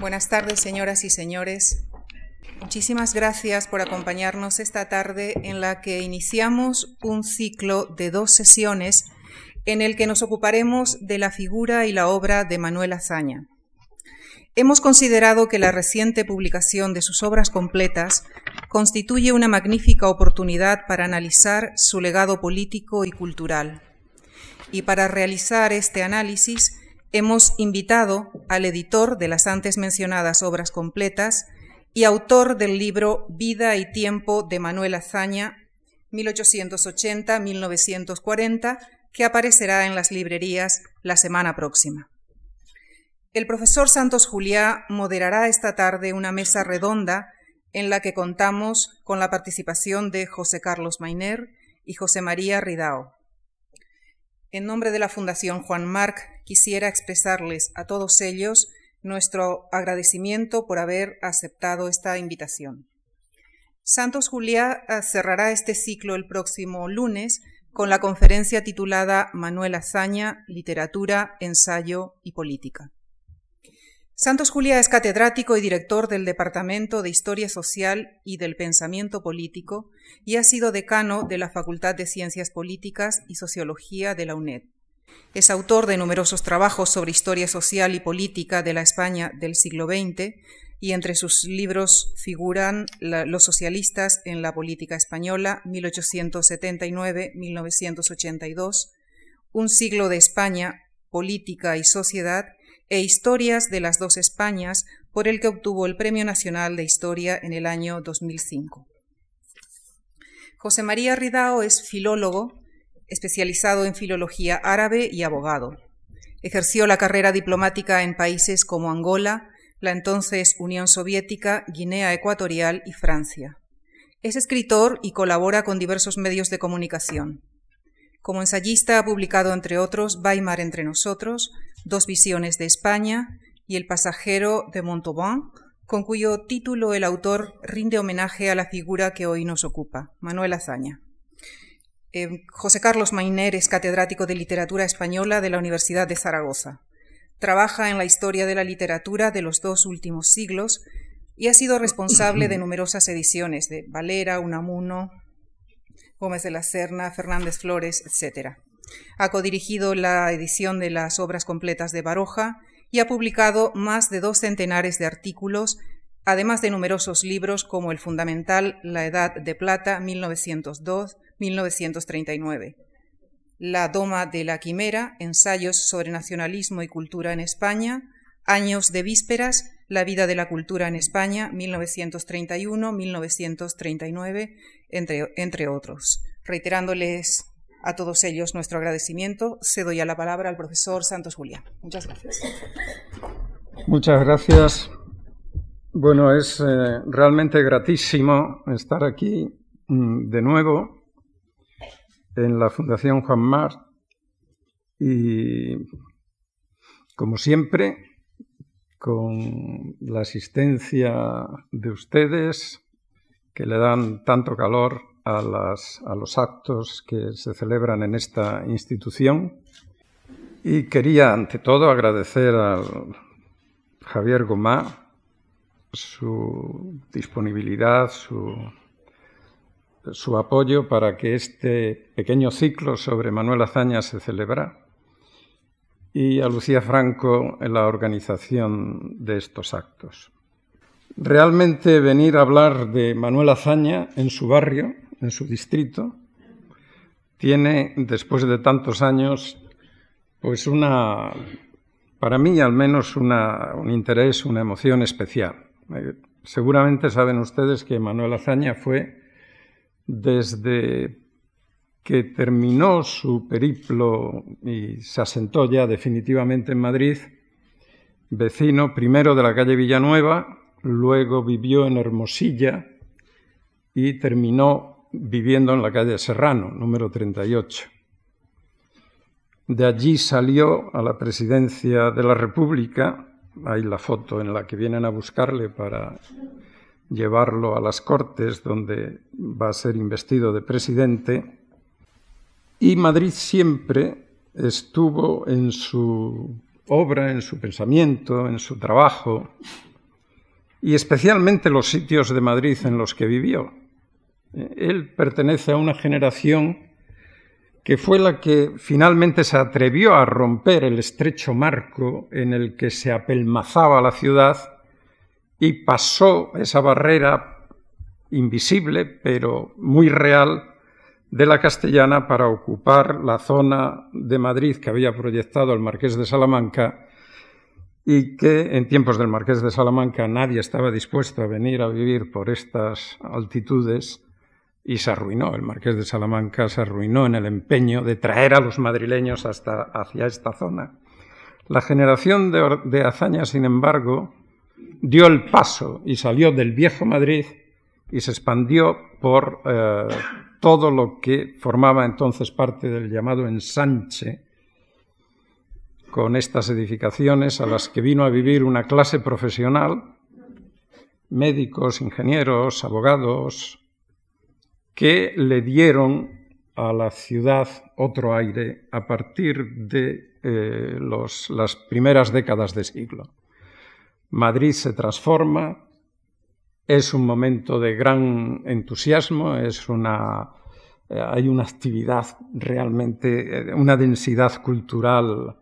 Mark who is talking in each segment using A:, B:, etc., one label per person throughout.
A: Buenas tardes, señoras y señores. Muchísimas gracias por acompañarnos esta tarde en la que iniciamos un ciclo de dos sesiones en el que nos ocuparemos de la figura y la obra de Manuel Azaña. Hemos considerado que la reciente publicación de sus obras completas constituye una magnífica oportunidad para analizar su legado político y cultural. Y para realizar este análisis hemos invitado al editor de las antes mencionadas obras completas y autor del libro Vida y Tiempo de Manuel Azaña, 1880-1940, que aparecerá en las librerías la semana próxima. El profesor Santos Juliá moderará esta tarde una mesa redonda en la que contamos con la participación de José Carlos Mainer y José María Ridao. En nombre de la Fundación Juan Marc, quisiera expresarles a todos ellos nuestro agradecimiento por haber aceptado esta invitación. Santos Juliá eh, cerrará este ciclo el próximo lunes con la conferencia titulada Manuel Azaña, Literatura, Ensayo y Política. Santos Juliá es catedrático y director del Departamento de Historia Social y del Pensamiento Político y ha sido decano de la Facultad de Ciencias Políticas y Sociología de la UNED. Es autor de numerosos trabajos sobre historia social y política de la España del siglo XX y entre sus libros figuran Los socialistas en la política española 1879-1982, Un siglo de España, política y sociedad e Historias de las dos Españas, por el que obtuvo el Premio Nacional de Historia en el año 2005. José María Ridao es filólogo, especializado en filología árabe y abogado. Ejerció la carrera diplomática en países como Angola, la entonces Unión Soviética, Guinea Ecuatorial y Francia. Es escritor y colabora con diversos medios de comunicación. Como ensayista ha publicado, entre otros, Weimar entre nosotros, Dos visiones de España y El pasajero de Montauban, con cuyo título el autor rinde homenaje a la figura que hoy nos ocupa, Manuel Azaña. Eh, José Carlos Mainer es catedrático de literatura española de la Universidad de Zaragoza. Trabaja en la historia de la literatura de los dos últimos siglos y ha sido responsable de numerosas ediciones de Valera, Unamuno, Gómez de la Serna, Fernández Flores, etc. Ha codirigido la edición de las obras completas de Baroja y ha publicado más de dos centenares de artículos, además de numerosos libros como el fundamental La Edad de Plata, 1902-1939, La Doma de la Quimera, Ensayos sobre Nacionalismo y Cultura en España, Años de Vísperas, La vida de la cultura en España, 1931-1939, entre, entre otros. Reiterándoles a todos ellos nuestro agradecimiento, cedo ya la palabra al profesor Santos Julián. Muchas gracias.
B: Muchas gracias. Bueno, es eh, realmente gratísimo estar aquí mm, de nuevo en la Fundación Juan Mar y, como siempre, con la asistencia de ustedes que le dan tanto calor a, los actos que se celebran en esta institución. Y quería, ante todo, agradecer a Javier Gomá su disponibilidad, su, su apoyo para que este pequeño ciclo sobre Manuel Azaña se celebrara y a Lucía Franco en la organización de estos actos. Realmente venir a hablar de Manuel Azaña en su barrio, en su distrito, tiene, después de tantos años, pues una, para mí al menos, un interés, una emoción especial. Eh, seguramente saben ustedes que Manuel Azaña fue desde que terminó su periplo y se asentó ya definitivamente en Madrid, vecino primero de la calle Villanueva, luego vivió en Hermosilla y terminó viviendo en la calle Serrano, número 38. De allí salió a la presidencia de la República, hay la foto en la que vienen a buscarle para llevarlo a las Cortes, donde va a ser investido de presidente, y Madrid siempre estuvo en su obra, en su pensamiento, en su trabajo, y especialmente los sitios de Madrid en los que vivió. Él pertenece a una generación que fue la que finalmente se atrevió a romper el estrecho marco en el que se apelmazaba la ciudad y pasó esa barrera invisible pero muy real de la castellana para ocupar la zona de Madrid que había proyectado el marqués de Salamanca y que en tiempos del marqués de Salamanca nadie estaba dispuesto a venir a vivir por estas altitudes y se arruinó. El marqués de Salamanca se arruinó en el empeño de traer a los madrileños hasta hacia esta zona. La generación de, de Azaña, sin embargo, dio el paso y salió del viejo Madrid y se expandió por eh, todo lo que formaba entonces parte del llamado ensanche, con estas edificaciones a las que vino a vivir una clase profesional, médicos, ingenieros, abogados, que le dieron a la ciudad otro aire a partir de eh, las primeras décadas de siglo. Madrid se transforma, es un momento de gran entusiasmo, es una, eh, hay una actividad realmente, eh, una densidad cultural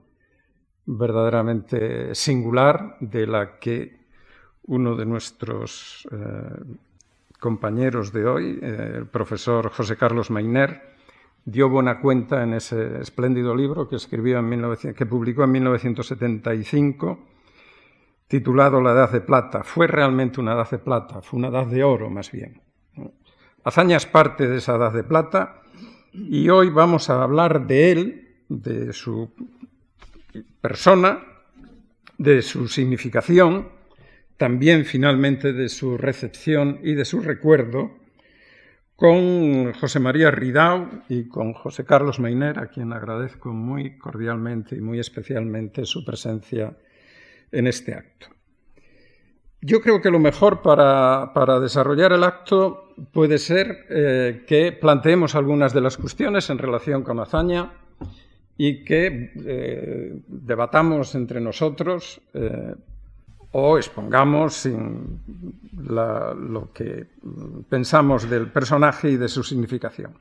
B: verdaderamente singular de la que uno de nuestros compañeros de hoy, el profesor José Carlos Meiner, dio buena cuenta en ese espléndido libro que, escribió en que publicó en 1975 titulado La Edad de Plata. Fue realmente una edad de plata, fue una edad de oro más bien. Hazaña es parte de esa edad de plata y hoy vamos a hablar de él, de su persona, de su significación, también finalmente de su recepción y de su recuerdo, con José María Ridao y con José Carlos Meiner, a quien agradezco muy cordialmente y muy especialmente su presencia en este acto. Yo creo que lo mejor para, desarrollar el acto puede ser eh, que planteemos algunas de las cuestiones en relación con Azaña y que eh, debatamos entre nosotros eh, o expongamos lo que pensamos del personaje y de su significación.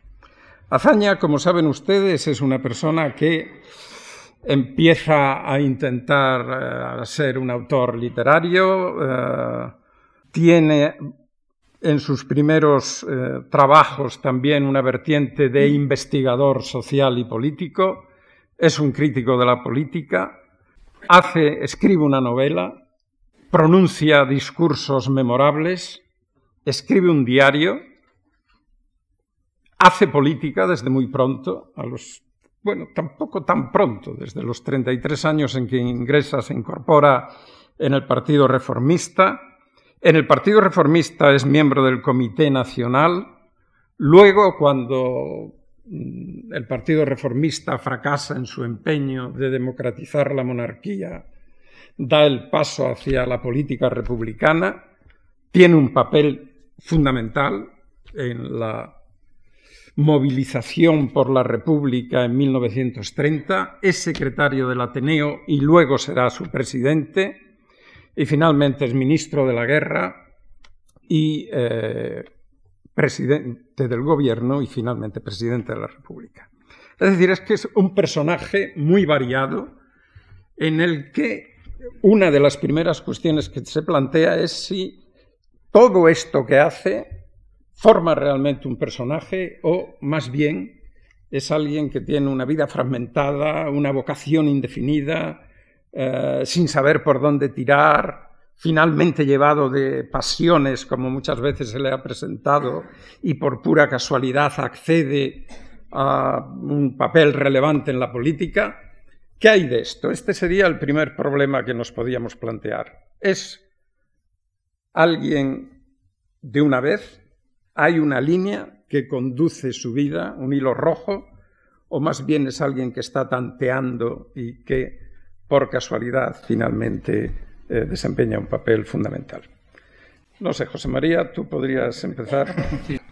B: Azaña, como saben ustedes, es una persona que empieza a intentar eh, ser un autor literario, eh, tiene en sus primeros eh, trabajos también una vertiente de investigador social y político, es un crítico de la política, hace, escribe una novela, pronuncia discursos memorables, escribe un diario, hace política desde muy pronto, a los bueno, tampoco tan pronto, desde los 33 años en que ingresa, se incorpora en el Partido Reformista. En el Partido Reformista es miembro del Comité Nacional. Luego, cuando mm, el Partido Reformista fracasa en su empeño de democratizar la monarquía, da el paso hacia la política republicana, tiene un papel fundamental en la movilización por la República en 1930, es secretario del Ateneo y luego será su presidente, y finalmente es ministro de la Guerra y eh, presidente del Gobierno y finalmente presidente de la República. Es decir, es que es un personaje muy variado en el que una de las primeras cuestiones que se plantea es si todo esto que hace forma realmente un personaje o más bien es alguien que tiene una vida fragmentada, una vocación indefinida, eh, sin saber por dónde tirar, finalmente llevado de pasiones, como muchas veces se le ha presentado, y por pura casualidad accede a un papel relevante en la política. ¿Qué hay de esto? Este sería el primer problema que nos podíamos plantear. ¿Es alguien de una vez hay una línea que conduce su vida, un hilo rojo, o más bien es alguien que está tanteando y que por casualidad finalmente eh, desempeña un papel fundamental. No sé, José María, tú podrías empezar.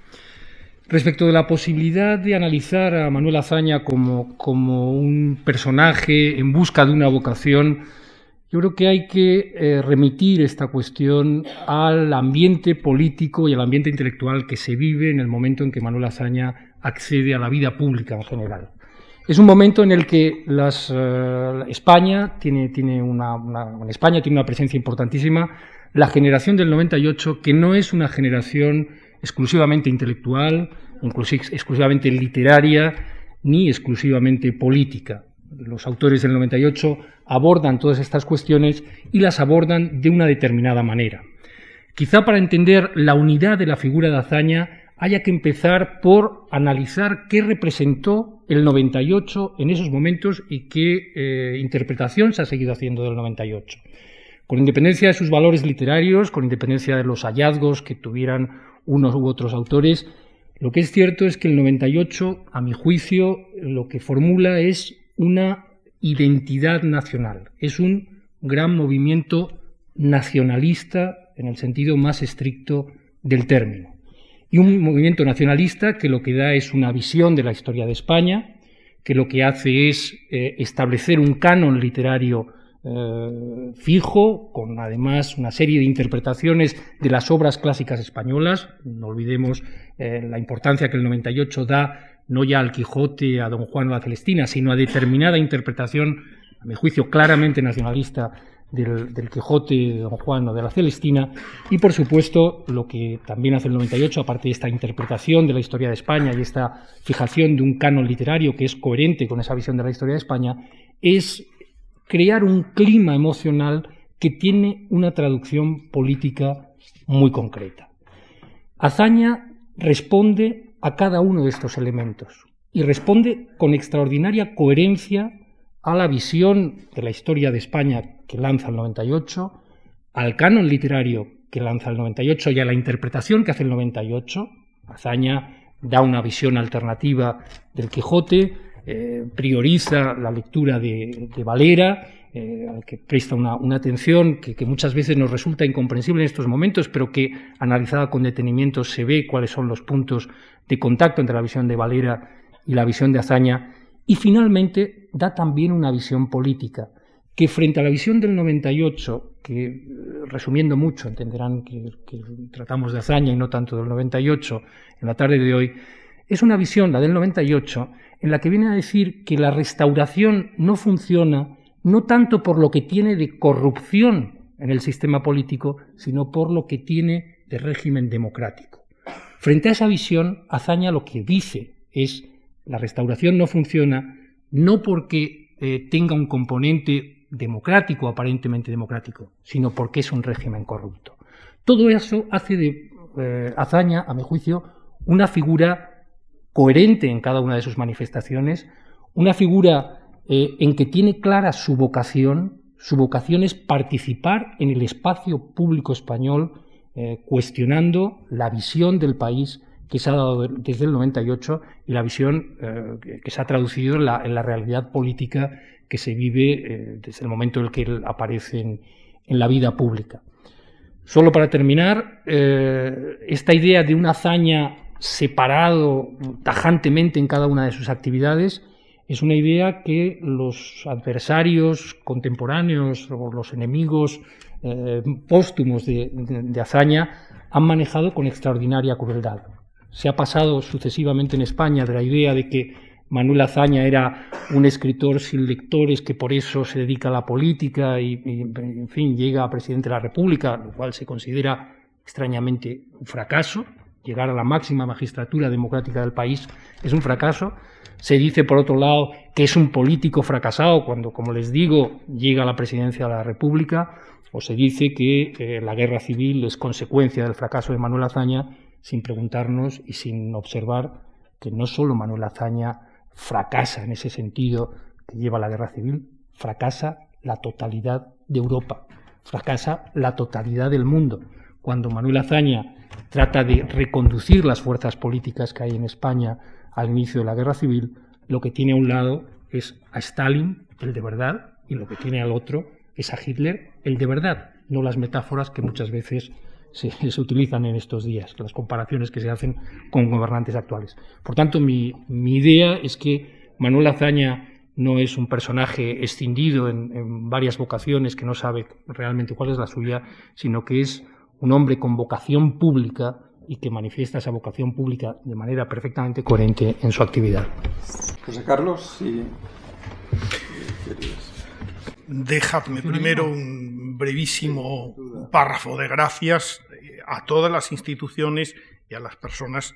C: Respecto de la posibilidad de analizar a Manuel Azaña como, como un personaje en busca de una vocación, yo creo que hay que eh, remitir esta cuestión al ambiente político y al ambiente intelectual que se vive en el momento en que Manuel Azaña accede a la vida pública en general. Es un momento en el que las, eh, España tiene, tiene una, en España tiene una presencia importantísima la generación del 98, que no es una generación exclusivamente intelectual, exclusivamente literaria, ni exclusivamente política. Los autores del 98 abordan todas estas cuestiones y las abordan de una determinada manera. Quizá para entender la unidad de la figura de Azaña haya que empezar por analizar qué representó el 98 en esos momentos y qué eh, interpretación se ha seguido haciendo del 98. Con independencia de sus valores literarios, con independencia de los hallazgos que tuvieran unos u otros autores, lo que es cierto es que el 98, a mi juicio, lo que formula es una identidad nacional, es un gran movimiento nacionalista en el sentido más estricto del término. Y un movimiento nacionalista que lo que da es una visión de la historia de España, que lo que hace es eh, establecer un canon literario eh, fijo, con además una serie de interpretaciones de las obras clásicas españolas. No olvidemos eh, la importancia que el 98 da no ya al Quijote, a Don Juan o a Celestina, sino a determinada interpretación, a mi juicio claramente nacionalista, del, del, Quijote, de Don Juan o de la Celestina, y por supuesto lo que también hace el 98, aparte de esta interpretación de la historia de España y esta fijación de un canon literario que es coherente con esa visión de la historia de España, es crear un clima emocional que tiene una traducción política muy concreta. Azaña responde a cada uno de estos elementos y responde con extraordinaria coherencia a la visión de la historia de España que lanza el 98, al canon literario que lanza el 98 y a la interpretación que hace el 98. Azaña da una visión alternativa del Quijote, eh, prioriza la lectura de, Valera, eh, que presta una, atención que, muchas veces nos resulta incomprensible en estos momentos, pero que analizada con detenimiento se ve cuáles son los puntos de contacto entre la visión de Valera y la visión de Azaña. Y finalmente da también una visión política, que frente a la visión del 98, que resumiendo mucho entenderán que, que tratamos de Azaña y no tanto del 98 en la tarde de hoy, es una visión, la del 98, en la que viene a decir que la restauración no funciona no tanto por lo que tiene de corrupción en el sistema político, sino por lo que tiene de régimen democrático. Frente a esa visión, Azaña lo que dice es la restauración no funciona no porque eh, tenga un componente democrático, aparentemente democrático, sino porque es un régimen corrupto. Todo eso hace de eh, Azaña, a mi juicio, una figura coherente en cada una de sus manifestaciones, una figura eh, en que tiene clara su vocación, su vocación es participar en el espacio público español, eh, cuestionando la visión del país que se ha dado desde el 98 y la visión eh, que se ha traducido en la, realidad política que se vive desde el momento en el que él aparece en, en la vida pública. Solo para terminar, esta idea de una hazaña separado tajantemente en cada una de sus actividades, es una idea que los adversarios contemporáneos o los enemigos eh, póstumos de, Azaña han manejado con extraordinaria crueldad. Se ha pasado sucesivamente en España de la idea de que Manuel Azaña era un escritor sin lectores que por eso se dedica a la política y en fin, llega a presidente de la República, lo cual se considera extrañamente un fracaso llegar a la máxima magistratura democrática del país es un fracaso. Se dice, por otro lado, que es un político fracasado cuando, como les digo, llega a la presidencia de la República, o se dice que eh, la guerra civil es consecuencia del fracaso de Manuel Azaña, sin preguntarnos y sin observar que no solo Manuel Azaña fracasa en ese sentido que lleva la guerra civil, fracasa la totalidad de Europa, fracasa la totalidad del mundo. Cuando Manuel Azaña trata de reconducir las fuerzas políticas que hay en España al inicio de la guerra civil, lo que tiene a un lado es a Stalin, el de verdad, y lo que tiene al otro es a Hitler, el de verdad, no las metáforas que muchas veces se, utilizan en estos días, las comparaciones que se hacen con gobernantes actuales. Por tanto, mi, idea es que Manuel Azaña no es un personaje escindido en, varias vocaciones que no sabe realmente cuál es la suya, sino que es un hombre con vocación pública y que manifiesta esa vocación pública de manera perfectamente coherente en su actividad.
B: José Carlos, sí.
D: Dejadme primero un brevísimo párrafo de gracias a todas las instituciones y a las personas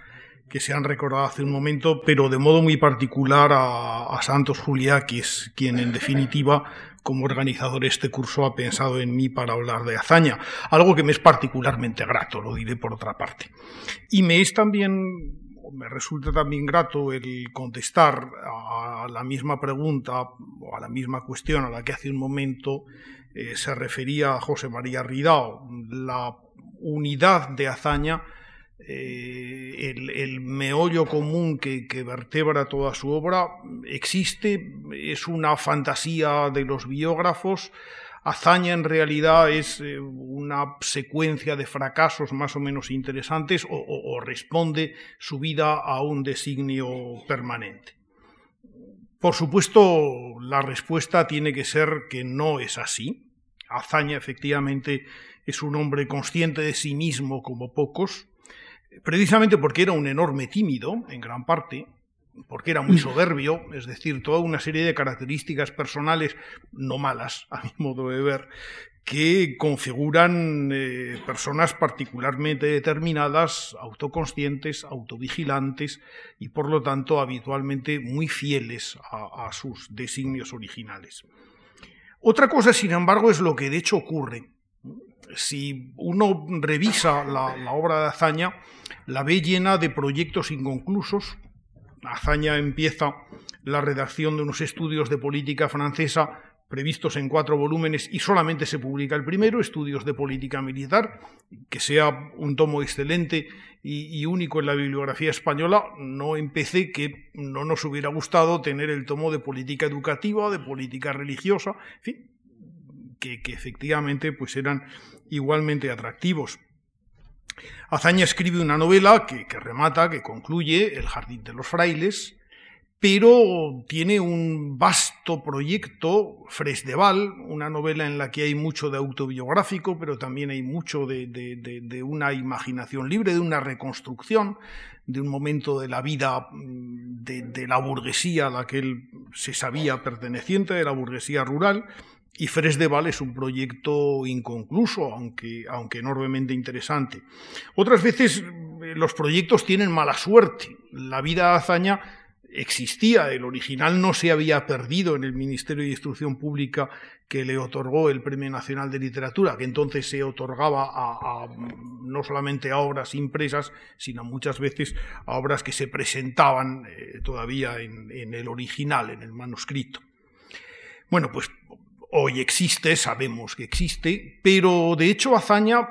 D: que se han recordado hace un momento, pero de modo muy particular a, Santos Julia, que es quien en definitiva como organizador este curso ha pensado en mí para hablar de hazaña, algo que me es particularmente grato, lo diré por otra parte. Y me es también, me resulta también grato el contestar a la misma pregunta o a la misma cuestión a la que hace un momento eh, se refería José María Ridao, la unidad de hazaña eh, el, meollo común que, vertebra toda su obra existe, es una fantasía de los biógrafos. Hazaña en realidad es eh, una secuencia de fracasos más o menos interesantes o, responde su vida a un designio permanente. Por supuesto, la respuesta tiene que ser que no es así. Hazaña efectivamente es un hombre consciente de sí mismo como pocos, precisamente porque era un enorme tímido, en gran parte, porque era muy mm. soberbio, es decir, toda una serie de características personales no malas, a mi modo de ver, que configuran eh, personas particularmente determinadas, autoconscientes, autovigilantes y por lo tanto habitualmente muy fieles a sus designios originales. Otra cosa, sin embargo, es lo que de hecho ocurre si uno revisa la, obra de Azaña, la ve llena de proyectos inconclusos. Azaña empieza la redacción de unos estudios de política francesa previstos en cuatro volúmenes y solamente se publica el primero, Estudios de Política Militar, que sea un tomo excelente y, único en la bibliografía española, no empecé que no nos hubiera gustado tener el tomo de Política Educativa, de Política Religiosa, en fin, que, efectivamente pues eran igualmente atractivos. Azaña escribe una novela que, remata, que concluye El Jardín de los Frailes, pero tiene un vasto proyecto, Fresdeval, una novela en la que hay mucho de autobiográfico, pero también hay mucho de, de, una imaginación libre, de una reconstrucción, de un momento de la vida mm, de, la burguesía a la que él se sabía perteneciente, de la burguesía rural, y Fresdeval es un proyecto inconcluso, aunque, aunque enormemente interesante. Otras veces eh, los proyectos tienen mala suerte. La vida de Azaña existía, el original no se había perdido en el Ministerio de Instrucción Pública que le otorgó el Premio Nacional de Literatura, que entonces se otorgaba a, no solamente a obras impresas, sino muchas veces a obras que se presentaban eh, todavía en el original, en el manuscrito. Bueno, pues hoy existe, sabemos que existe, pero de hecho Azaña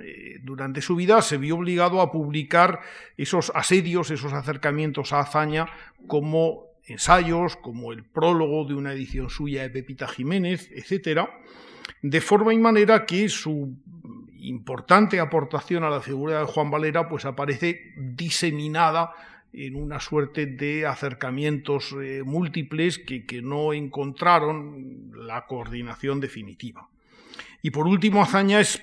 D: eh, durante su vida se vio obligado a publicar esos asedios, esos acercamientos a Azaña como ensayos, como el prólogo de una edición suya de Pepita Jiménez, etc., de forma y manera que su importante aportación a la figura de Juan Valera pues aparece diseminada en una suerte de acercamientos eh, múltiples que, no encontraron la coordinación definitiva. Y por último, Azaña es,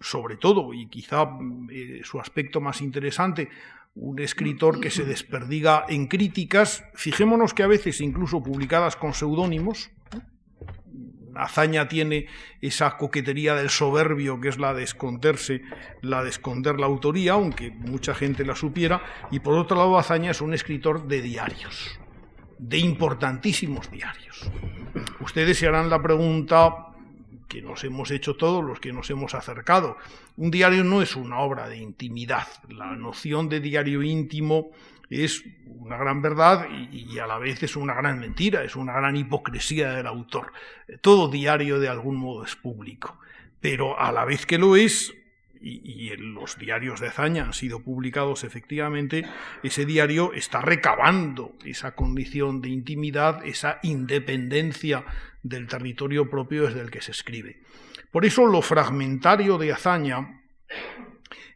D: sobre todo, y quizá eh, su aspecto más interesante, un escritor que se desperdiga en críticas, fijémonos que a veces incluso publicadas con seudónimos, Azaña tiene esa coquetería del soberbio que es la de esconderse, la de esconder la autoría, aunque mucha gente la supiera, y por otro lado Azaña es un escritor de diarios, de importantísimos diarios. Ustedes se harán la pregunta que nos hemos hecho todos los que nos hemos acercado. Un diario no es una obra de intimidad. La noción de diario íntimo es una gran verdad y, a la vez es una gran mentira, es una gran hipocresía del autor. Todo diario de algún modo es público, pero a la vez que lo es, y, en los diarios de hazaña han sido publicados efectivamente, ese diario está recabando esa condición de intimidad, esa independencia del territorio propio desde el que se escribe. Por eso lo fragmentario de hazaña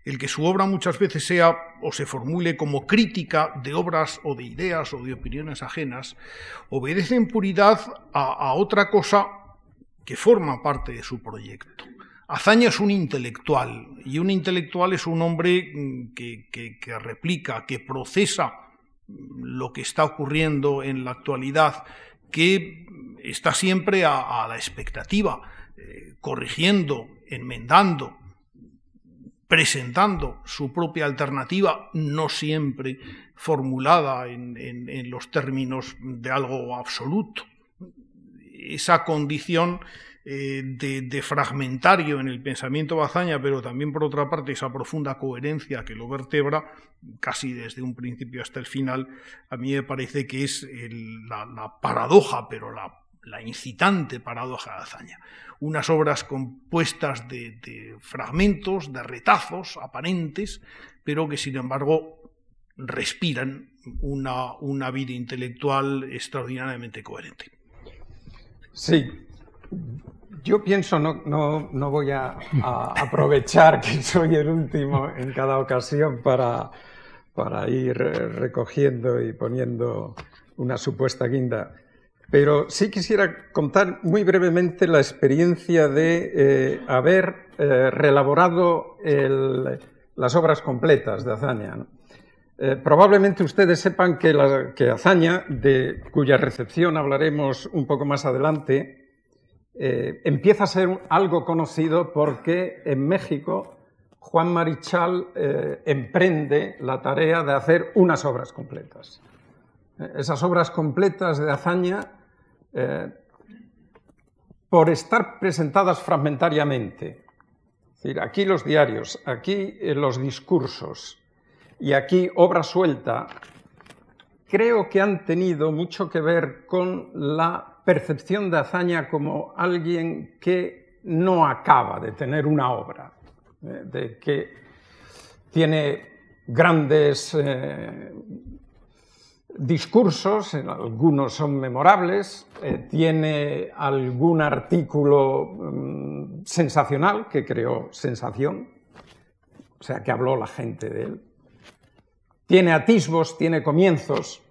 D: el que su obra muchas veces sea o se formule como crítica de obras o de ideas o de opiniones ajenas, obedece en puridad a, otra cosa que forma parte de su proyecto. Azaña es un intelectual y un intelectual es un hombre mm, que, replica, que procesa lo que está ocurriendo en la actualidad, que está siempre a, la expectativa, eh, corrigiendo, enmendando, presentando su propia alternativa, no siempre formulada en, los términos de algo absoluto. Esa condición eh, de, fragmentario en el pensamiento Bazaña, pero también por otra parte esa profunda coherencia que lo vertebra, casi desde un principio hasta el final, a mí me parece que es la, paradoja, pero la, la incitante paradoja de Azaña unas obras compuestas de, fragmentos, de retazos aparentes, pero que sin embargo respiran una, vida intelectual extraordinariamente coherente.
B: Sí, yo pienso, no, no, voy a, aprovechar que soy el último en cada ocasión para, para ir recogiendo y poniendo una supuesta guinda. Pero sí quisiera contar muy brevemente la experiencia de eh, haber eh, relaborado las obras completas de Azaña. Eh, probablemente ustedes sepan que, que, Azaña, de cuya recepción hablaremos un poco más adelante, empieza a ser algo conocido porque en México Juan Marichal emprende la tarea de hacer unas obras completas. Esas obras completas de Azaña, eh, por estar presentadas fragmentariamente, es decir, aquí los diarios, aquí eh, los discursos y aquí obra suelta, creo que han tenido mucho que ver con la percepción de Azaña como alguien que no acaba de tener una obra, eh, de que tiene grandes discursos, algunos son memorables, eh, tiene algún artículo mm, sensacional que creó sensación, o sea, que habló la gente de él. Tiene atisbos, tiene comienzos,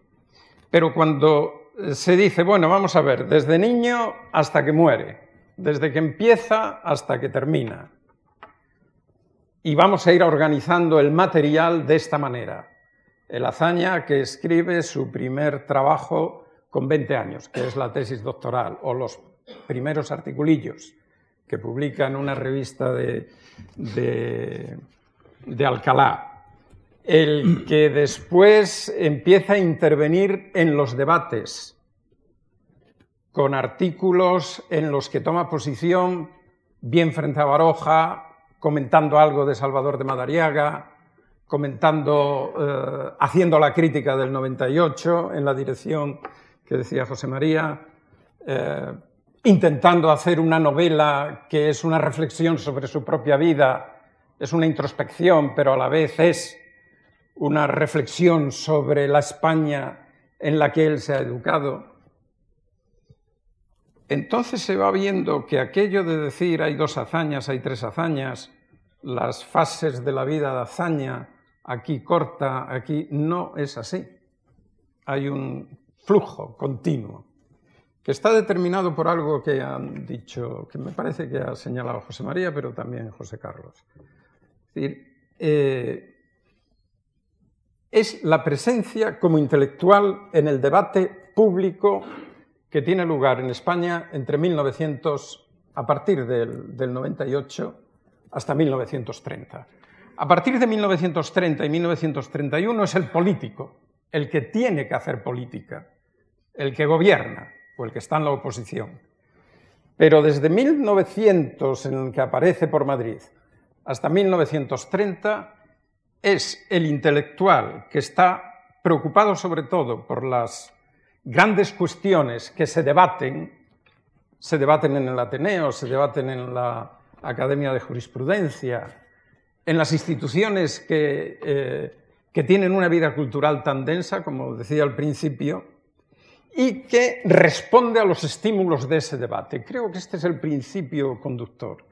B: pero cuando se dice, bueno, vamos a ver, desde niño hasta que muere, desde que empieza hasta que termina, y vamos a ir organizando el material de esta manera el Azaña que escribe su primer trabajo con 20 años, que es la tesis doctoral, o los primeros articulillos que publica en una revista de, de, Alcalá. El que después empieza a intervenir en los debates, con artículos en los que toma posición bien frente a Baroja, comentando algo de Salvador de Madariaga, comentando, eh, haciendo la crítica del 98 en la dirección que decía José María, eh, intentando hacer una novela que es una reflexión sobre su propia vida, es una introspección, pero a la vez es una reflexión sobre la España en la que él se ha educado. Entonces se va viendo que aquello de decir hay dos hazañas, hay tres hazañas, las fases de la vida de hazaña, aquí corta, aquí no es así. Hay un flujo continuo que está determinado por algo que han dicho, que me parece que ha señalado José María, pero también José Carlos. Es decir, eh, es la presencia como intelectual en el debate público que tiene lugar en España entre 1900, a partir del, del 98 hasta 1930. A partir de 1930 y 1931 es el político el que tiene que hacer política, el que gobierna o el que está en la oposición. Pero desde 1900, en el que aparece por Madrid, hasta 1930, es el intelectual que está preocupado sobre todo por las grandes cuestiones que se debaten, se debaten en el Ateneo, se debaten en la Academia de Jurisprudencia, en las instituciones eh, que, tienen una vida cultural tan densa, como decía al principio, y que responde a los estímulos de ese debate. Creo que este es el principio conductor.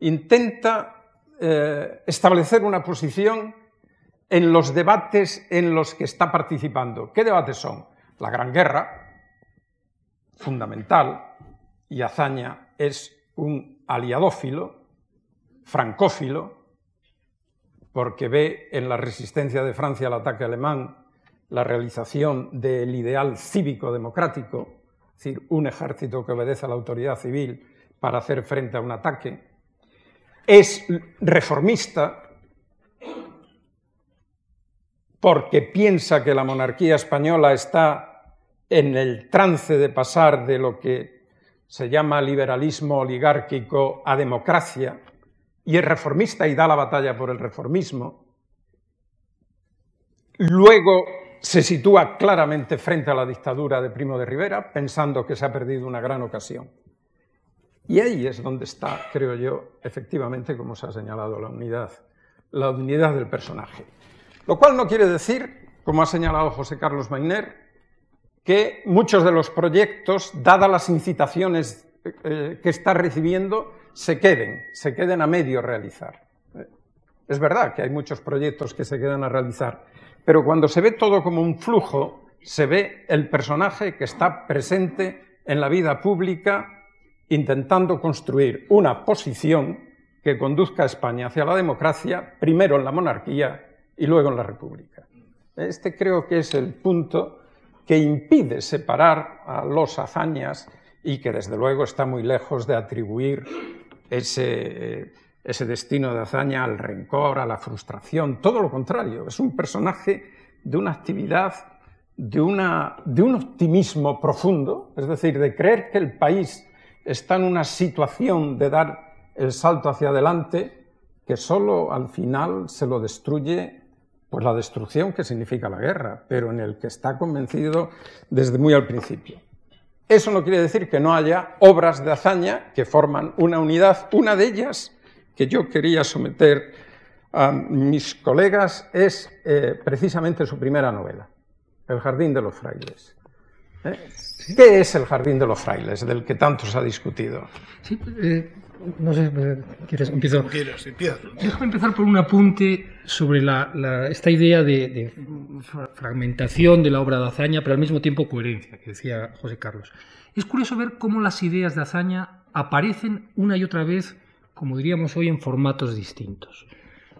B: Intenta eh, establecer una posición en los debates en los que está participando. ¿Qué debates son? La Gran Guerra, fundamental, y Azaña es un aliadófilo, francófilo, porque ve en la resistencia de Francia al ataque alemán la realización del ideal cívico-democrático, es decir, un ejército que obedece a la autoridad civil para hacer frente a un ataque. Es reformista porque piensa que la monarquía española está en el trance de pasar de lo que se llama liberalismo oligárquico a democracia, y es reformista y da la batalla por el reformismo. Luego se sitúa claramente frente a la dictadura de Primo de Rivera, pensando que se ha perdido una gran ocasión. Y ahí es donde está, creo yo, efectivamente, como se ha señalado, la unidad, la unidad del personaje. Lo cual no quiere decir, como ha señalado José Carlos Mainer, que muchos de los proyectos, dadas las incitaciones eh, que está recibiendo, se queden, se queden a medio realizar. Es verdad que hay muchos proyectos que se quedan a realizar, pero cuando se ve todo como un flujo, se ve el personaje que está presente en la vida pública intentando construir una posición que conduzca a España hacia la democracia, primero en la monarquía y luego en la república. Este creo que es el punto que impide separar a los hazañas y que desde luego está muy lejos de atribuir ese, ese destino de hazaña al rencor, a la frustración, todo lo contrario, es un personaje de una actividad, de, una, de un optimismo profundo, es decir, de creer que el país está en una situación de dar el salto hacia adelante que solo al final se lo destruye pues la destrucción que significa la guerra, pero en el que está convencido desde muy al principio. Eso no quiere decir que no haya obras de hazaña que forman una unidad. Una de ellas que yo quería someter a mis colegas es eh, precisamente su primera novela, El Jardín de los Frailes. ¿Eh? ¿Qué es el Jardín de los Frailes, del que tanto se ha discutido?
C: Sí, eh, no sé, ¿quieres? Empiezo.
D: Quieres, empieza.
C: Déjame empezar por un apunte sobre esta idea de, fragmentación de la obra de Azaña, pero al mismo tiempo coherencia, que decía José Carlos. Es curioso ver cómo las ideas de Azaña aparecen una y otra vez, como diríamos hoy, en formatos distintos.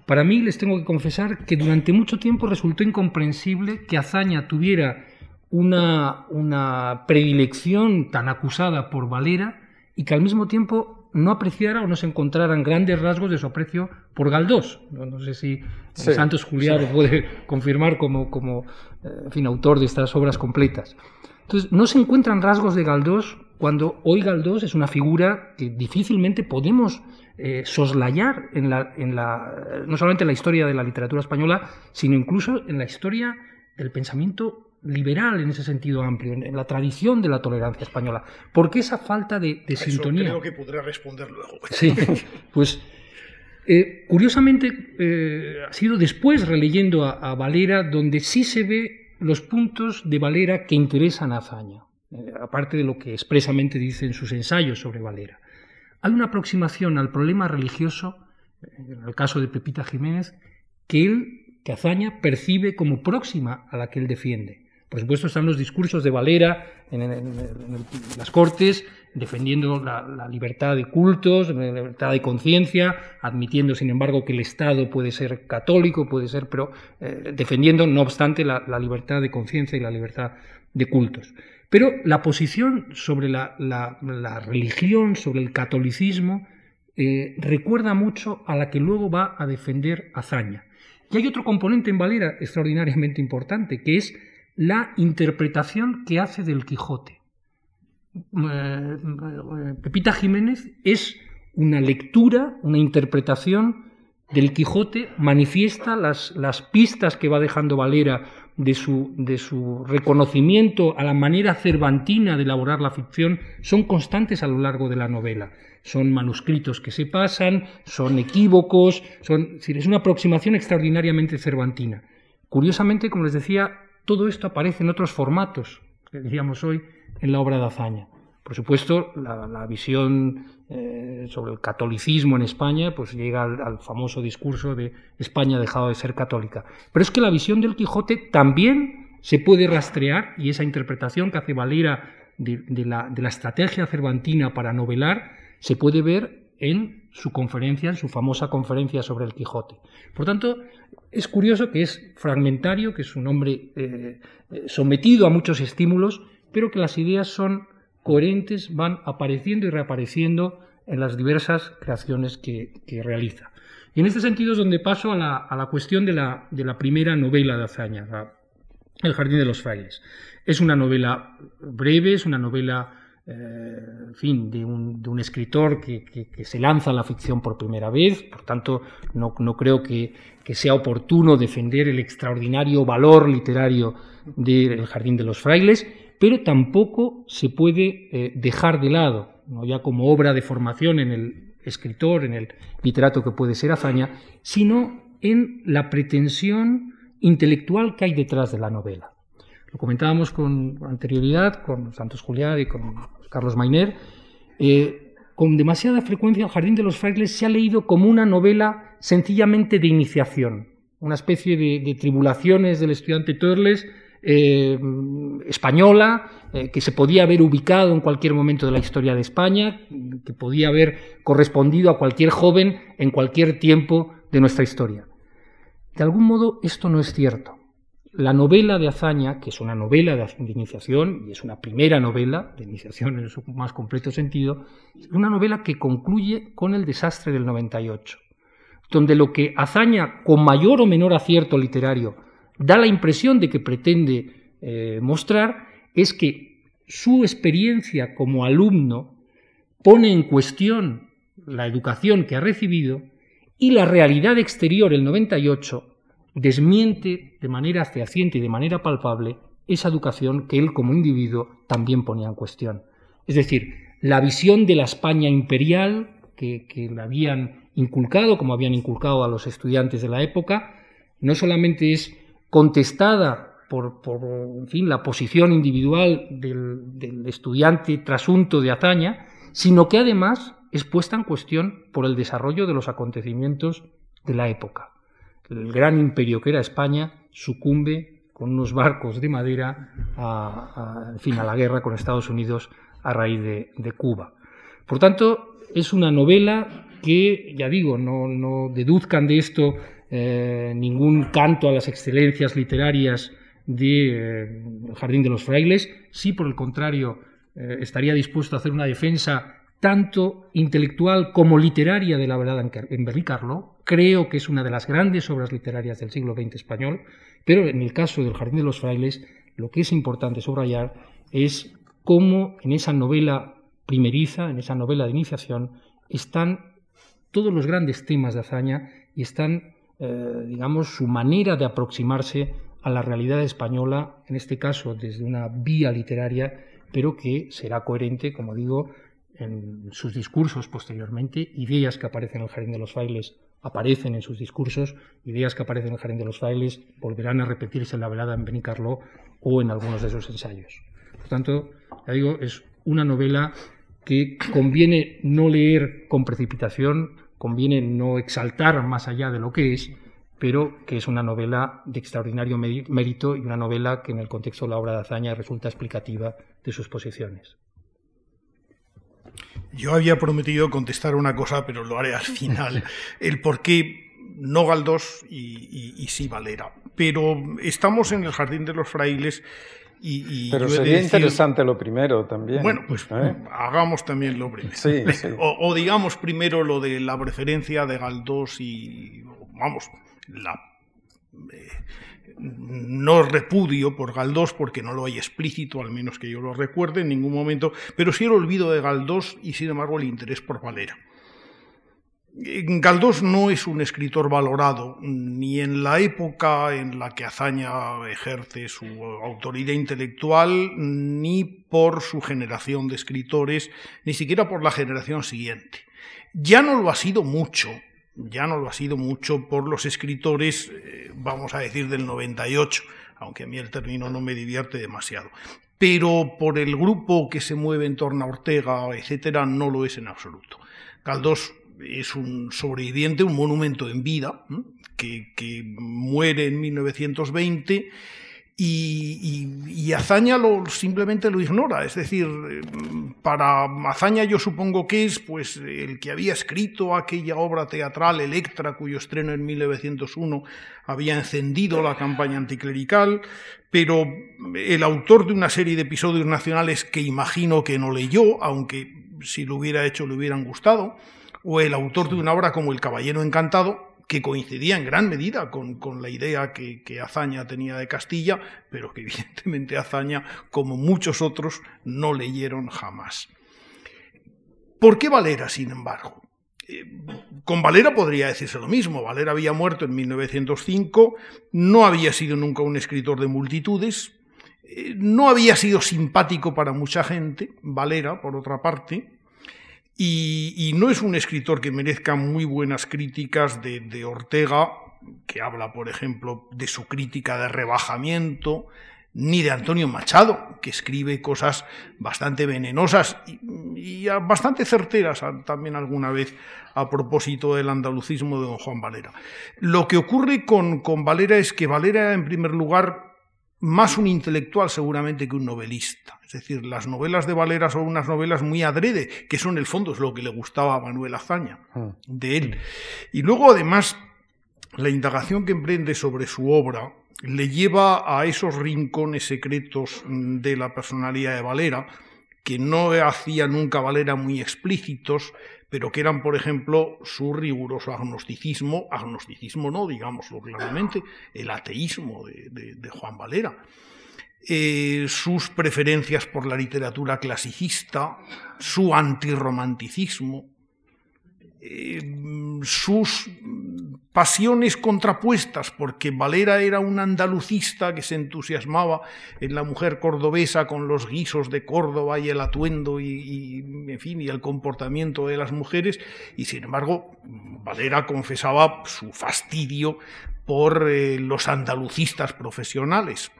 C: Para mí, les tengo que confesar que durante mucho tiempo resultó incomprensible que Azaña tuviera una, una predilección tan acusada por Valera y que al mismo tiempo no apreciara o no se encontraran grandes rasgos de su aprecio por Galdós. No, sé si Santos Julián lo puede confirmar como, como eh, fin, autor de estas obras completas. Entonces, no se encuentran rasgos de Galdós cuando hoy Galdós es una figura que difícilmente podemos eh, soslayar en la, en la, no solamente en la historia de la literatura española, sino incluso en la historia del pensamiento liberal en ese sentido amplio, en la tradición de la tolerancia española. ¿Por qué esa falta de, de sintonía?
D: Creo que podré responder luego.
C: Sí, pues eh, curiosamente eh, ha sido después releyendo a, Valera donde sí se ve los puntos de Valera que interesan a Azaña, eh, aparte de lo que expresamente dice en sus ensayos sobre Valera. Hay una aproximación al problema religioso, en el caso de Pepita Jiménez, que él, que Azaña percibe como próxima a la que él defiende. Por supuesto están los discursos de Valera en, las Cortes, defendiendo la, libertad de cultos, la libertad de conciencia, admitiendo, sin embargo, que el Estado puede ser católico, puede ser, pero eh, defendiendo, no obstante, la, libertad de conciencia y la libertad de cultos. Pero la posición sobre la, religión, sobre el catolicismo, eh, recuerda mucho a la que luego va a defender Azaña. Y hay otro componente en Valera extraordinariamente importante, que es la interpretación que hace del Quijote. Eh, Pepita Jiménez es una lectura, una interpretación del Quijote, manifiesta las, las pistas que va dejando Valera de su, de su, reconocimiento a la manera cervantina de elaborar la ficción son constantes a lo largo de la novela. Son manuscritos que se pasan, son equívocos, son, es una aproximación extraordinariamente cervantina. Curiosamente, como les decía, todo esto aparece en otros formatos, que diríamos hoy, en la obra de Azaña. Por supuesto, la, visión eh, sobre el catolicismo en España pues llega al, famoso discurso de España ha dejado de ser católica. Pero es que la visión del Quijote también se puede rastrear y esa interpretación que hace Valera de, la, de la estrategia cervantina para novelar se puede ver en su conferencia, en su famosa conferencia sobre el Quijote. Por tanto, es curioso que es fragmentario, que es un hombre eh, eh, sometido a muchos estímulos, pero que las ideas son coherentes, van apareciendo y reapareciendo en las diversas creaciones que, realiza. Y en este sentido es donde paso a la, cuestión de la, primera novela de hazaña, El Jardín de los Frailes. Es una novela breve, es una novela en fin, de un, escritor que, se lanza a la ficción por primera vez, por tanto no, creo que, sea oportuno defender el extraordinario valor literario del Jardín de los Frailes, pero tampoco se puede eh, dejar de lado, no ya como obra de formación en el escritor, en el literato que puede ser hazaña, sino en la pretensión intelectual que hay detrás de la novela. Lo comentábamos con anterioridad con Santos Julián y con Carlos Mainer. Eh, con demasiada frecuencia El Jardín de los Frailes se ha leído como una novela sencillamente de iniciación, una especie de, tribulaciones del estudiante Torles eh, española, eh, que se podía haber ubicado en cualquier momento de la historia de España, que podía haber correspondido a cualquier joven en cualquier tiempo de nuestra historia. De algún modo esto no es cierto la novela de Azaña, que es una novela de iniciación, y es una primera novela de iniciación en su más completo sentido, es una novela que concluye con el desastre del 98, donde lo que Azaña, con mayor o menor acierto literario, da la impresión de que pretende eh, mostrar, es que su experiencia como alumno pone en cuestión la educación que ha recibido y la realidad exterior, el 98, desmiente de manera fehaciente y de manera palpable esa educación que él como individuo también ponía en cuestión. Es decir, la visión de la España imperial que, le habían inculcado, como habían inculcado a los estudiantes de la época, no solamente es contestada por, en fin, la posición individual del, del estudiante trasunto de Ataña, sino que además es puesta en cuestión por el desarrollo de los acontecimientos de la época el gran imperio que era España sucumbe con unos barcos de madera a, fin, a la guerra con Estados Unidos a raíz de, Cuba. Por tanto, es una novela que, ya digo, no, deduzcan de esto eh, ningún canto a las excelencias literarias de eh, Jardín de los Frailes, sí, por el contrario, eh, estaría dispuesto a hacer una defensa tanto intelectual como literaria de la verdad en Berricarlo. Creo que es una de las grandes obras literarias del siglo XX español, pero en el caso del Jardín de los Frailes, lo que es importante subrayar es cómo en esa novela primeriza, en esa novela de iniciación, están todos los grandes temas de hazaña y están, eh, digamos, su manera de aproximarse a la realidad española, en este caso desde una vía literaria, pero que será coherente, como digo, en sus discursos posteriormente, ideas que aparecen en el Jardín de los Frailes aparecen en sus discursos, ideas que aparecen en el Jardín de los Frailes volverán a repetirse en la velada en Benicarló o en algunos de sus ensayos. Por tanto, ya digo, es una novela que conviene no leer con precipitación, conviene no exaltar más allá de lo que es, pero que es una novela de extraordinario mérito y una novela que en el contexto de la obra de Azaña resulta explicativa de sus posiciones.
D: Yo había prometido contestar una cosa, pero lo haré al final. El por qué no Galdós y, sí Valera. Pero estamos en el Jardín de los Frailes y,
B: Pero sería interesante lo primero también.
D: Bueno, pues ¿eh? hagamos también lo primero. Sí, O, digamos primero lo de la preferencia de Galdós y, vamos, la eh, no repudio por Galdós porque no lo hay explícito, al menos que yo lo recuerde en ningún momento, pero sí el olvido de Galdós y sin embargo el interés por Valera. Galdós no es un escritor valorado ni en la época en la que Azaña ejerce su autoridad intelectual, ni por su generación de escritores, ni siquiera por la generación siguiente. Ya no lo ha sido mucho ya no lo ha sido mucho por los escritores, eh, vamos a decir, del 98, aunque a mí el término no me divierte demasiado. pero por el grupo que se mueve en torno a Ortega, etcétera, no lo es en absoluto. Galdós es un sobreviviente, un monumento en vida, que, que muere en 1920 y, Azaña lo, simplemente lo ignora. Es decir, para Azaña yo supongo que es pues, el que había escrito aquella obra teatral Electra, cuyo estreno en 1901 había encendido la campaña anticlerical, pero el autor de una serie de episodios nacionales que imagino que no leyó, aunque si lo hubiera hecho le hubieran gustado, o el autor de una obra como El Caballero Encantado, que coincidía en gran medida con, la idea que, que, Azaña tenía de Castilla, pero que evidentemente Azaña, como muchos otros, no leyeron jamás. ¿Por qué Valera, sin embargo? Eh, con Valera podría decirse lo mismo. Valera había muerto en 1905, no había sido nunca un escritor de multitudes, eh, no había sido simpático para mucha gente, Valera, por otra parte, y, no es un escritor que merezca muy buenas críticas de, Ortega, que habla, por ejemplo, de su crítica de rebajamiento, ni de Antonio Machado, que escribe cosas bastante venenosas y, bastante certeras también alguna vez a propósito del andalucismo de don Juan Valera. Lo que ocurre con, con Valera es que Valera, en primer lugar, más un intelectual seguramente que un novelista. Es decir, las novelas de Valera son unas novelas muy adrede, que eso en el fondo es lo que le gustaba a Manuel Azaña ah. de él. Y luego, además, la indagación que emprende sobre su obra le lleva a esos rincones secretos de la personalidad de Valera, que no hacía nunca Valera muy explícitos, pero que eran, por ejemplo, su riguroso agnosticismo, agnosticismo no, digámoslo claramente, el ateísmo de, Juan Valera, eh, sus preferencias por la literatura clasicista, su antirromanticismo, eh, sus pasiones contrapuestas, porque Valera era un andalucista que se entusiasmaba en la mujer cordobesa con los guisos de Córdoba y el atuendo y, en fin, y el comportamiento de las mujeres, y sin embargo Valera confesaba su fastidio por eh, los andalucistas profesionales.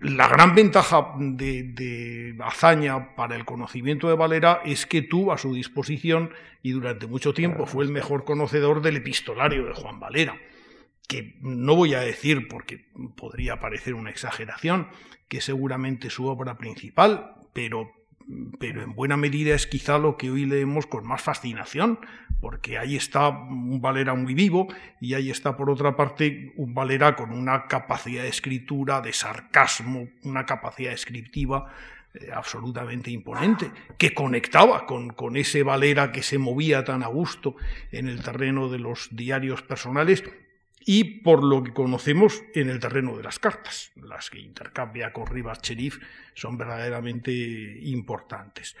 D: La gran ventaja de, Azaña para el conocimiento de Valera es que tuvo a su disposición y durante mucho tiempo fue el mejor conocedor del epistolario de Juan Valera, que no voy a decir porque podría parecer una exageración, que seguramente su obra principal, pero pero en buena medida es quizá lo que hoy leemos con más fascinación, porque ahí está un Valera muy vivo y ahí está por otra parte un Valera con una capacidad de escritura, de sarcasmo, una capacidad descriptiva eh, absolutamente imponente, que conectaba con, con ese Valera que se movía tan a gusto en el terreno de los diarios personales y por lo que conocemos en el terreno de las cartas. Las que intercambia con Rivas Cherif son verdaderamente importantes.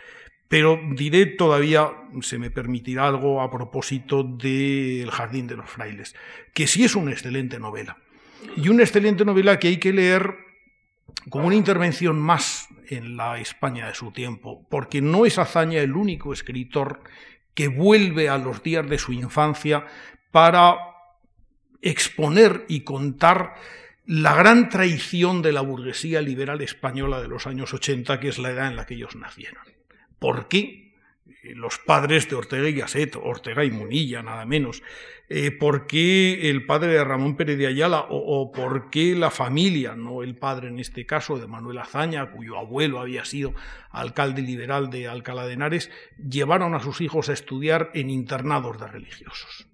D: Pero diré todavía, se me permitirá algo a propósito del Jardín de los Frailes, que sí es una excelente novela. Y una excelente novela que hay que leer como una intervención más en la España de su tiempo, porque no es Hazaña el único escritor que vuelve a los días de su infancia para exponer y contar la gran traición de la burguesía liberal española de los años 80, que es la edad en la que ellos nacieron. ¿Por qué? Eh, los padres de Ortega y Gasset, Ortega y Munilla, nada menos. Eh, ¿Por qué el padre de Ramón Pérez de Ayala? O, por qué la familia, no el padre en este caso de Manuel Azaña, cuyo abuelo había sido alcalde liberal de Alcalá de Henares, llevaron a sus hijos a estudiar en internados de religiosos?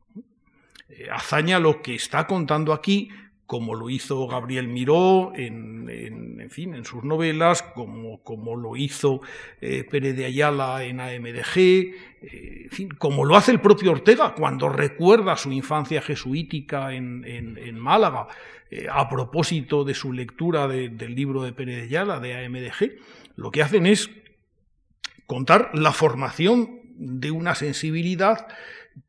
D: Azaña lo que está contando aquí, como lo hizo Gabriel Miró en, en, fin, en sus novelas, como, como lo hizo eh, Pérez de Ayala en AMDG, eh, en fin, como lo hace el propio Ortega cuando recuerda su infancia jesuítica en, en Málaga, eh, a propósito de su lectura del libro de Pérez de Ayala, de AMDG, lo que hacen es contar la formación de una sensibilidad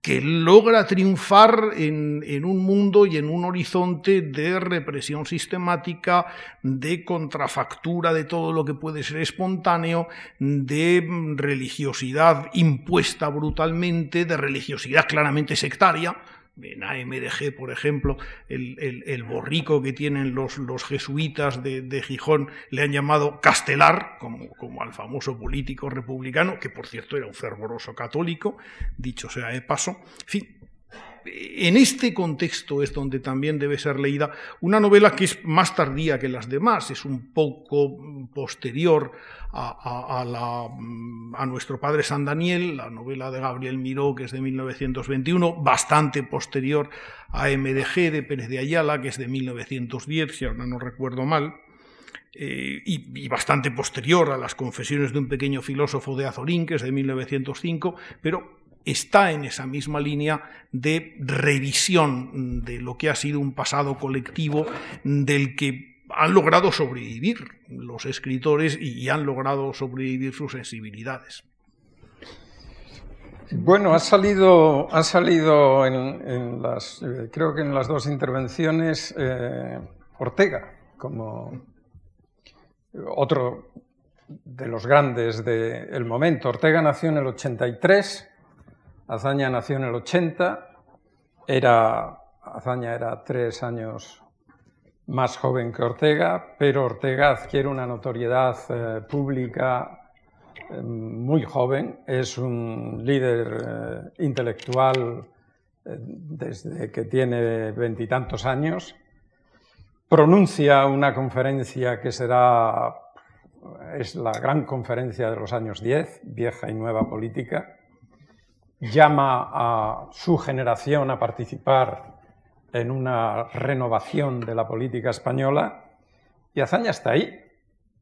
D: que logra triunfar en, un mundo y en un horizonte de represión sistemática, de contrafactura de todo lo que puede ser espontáneo, de religiosidad impuesta brutalmente, de religiosidad claramente sectaria, en AMDG, por ejemplo, el, borrico que tienen los, los jesuitas de, Gijón le han llamado Castelar, como, como, al famoso político republicano, que por cierto era un fervoroso católico, dicho sea de paso. En fin, en este contexto es donde también debe ser leída una novela que es más tardía que las demás, es un poco posterior a, a, nuestro padre San Daniel, la novela de Gabriel Miró, que es de 1921, bastante posterior a MDG de Pérez de Ayala, que es de 1910, si ahora no recuerdo mal. Eh, y, y, bastante posterior a las confesiones de un pequeño filósofo de Azorín, que es de 1905, pero está en esa misma línea de revisión de lo que ha sido un pasado colectivo del que han logrado sobrevivir los escritores y han logrado sobrevivir sus sensibilidades.
B: Bueno, ha salido, ha salido en, las, eh, creo que en las dos intervenciones eh, Ortega como otro de los grandes del momento. Ortega nació en el 83 Azaña nació en el 80, era, Azaña era tres años más joven que Ortega, pero Ortega adquiere una notoriedad eh, pública eh, muy joven, es un líder eh, intelectual desde que tiene veintitantos años, pronuncia una conferencia que será, es la gran conferencia de los años 10, vieja y nueva política, llama a su generación a participar en una renovación de la política española y Azaña está ahí,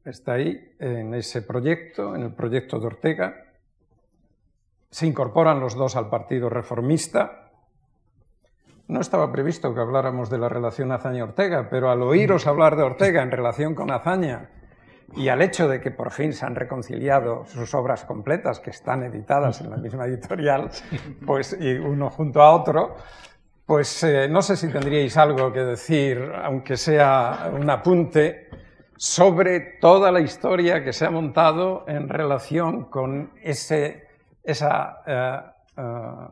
B: está ahí en ese proyecto, en el proyecto de Ortega. Se incorporan los dos al Partido Reformista. No estaba previsto que habláramos de la relación Azaña-Ortega, pero al oíros hablar de Ortega en relación con Azaña y al hecho de que por fin se han reconciliado sus obras completas, que están editadas en la misma editorial, pues y uno junto a otro, pues eh, no sé si tendríais algo que decir, aunque sea un apunte, sobre toda la historia que se ha montado en relación con ese esa, eh, eh,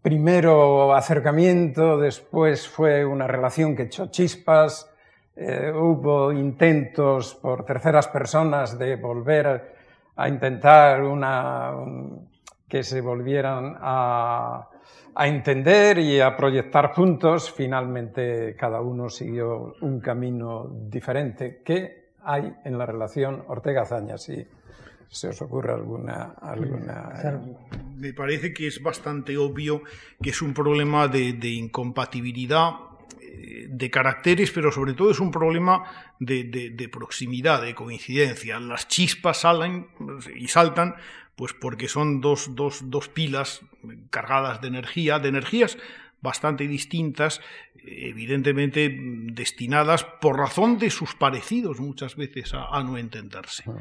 B: primero acercamiento, después fue una relación que echó chispas, eh, hubo intentos por terceras personas de volver a intentar una, que se volvieran a, entender y a proyectar juntos. Finalmente cada uno siguió un camino diferente. ¿Qué hay en la relación Ortega-Zaña? Si se os ocurre alguna, alguna...
D: Me parece que es bastante obvio que es un problema de, de incompatibilidad de caracteres, pero sobre todo es un problema de, proximidad, de coincidencia. Las chispas salen y saltan, pues porque son dos, dos, pilas cargadas de energía, de energías bastante distintas, evidentemente destinadas por razón de sus parecidos muchas veces a, no entenderse. Ah.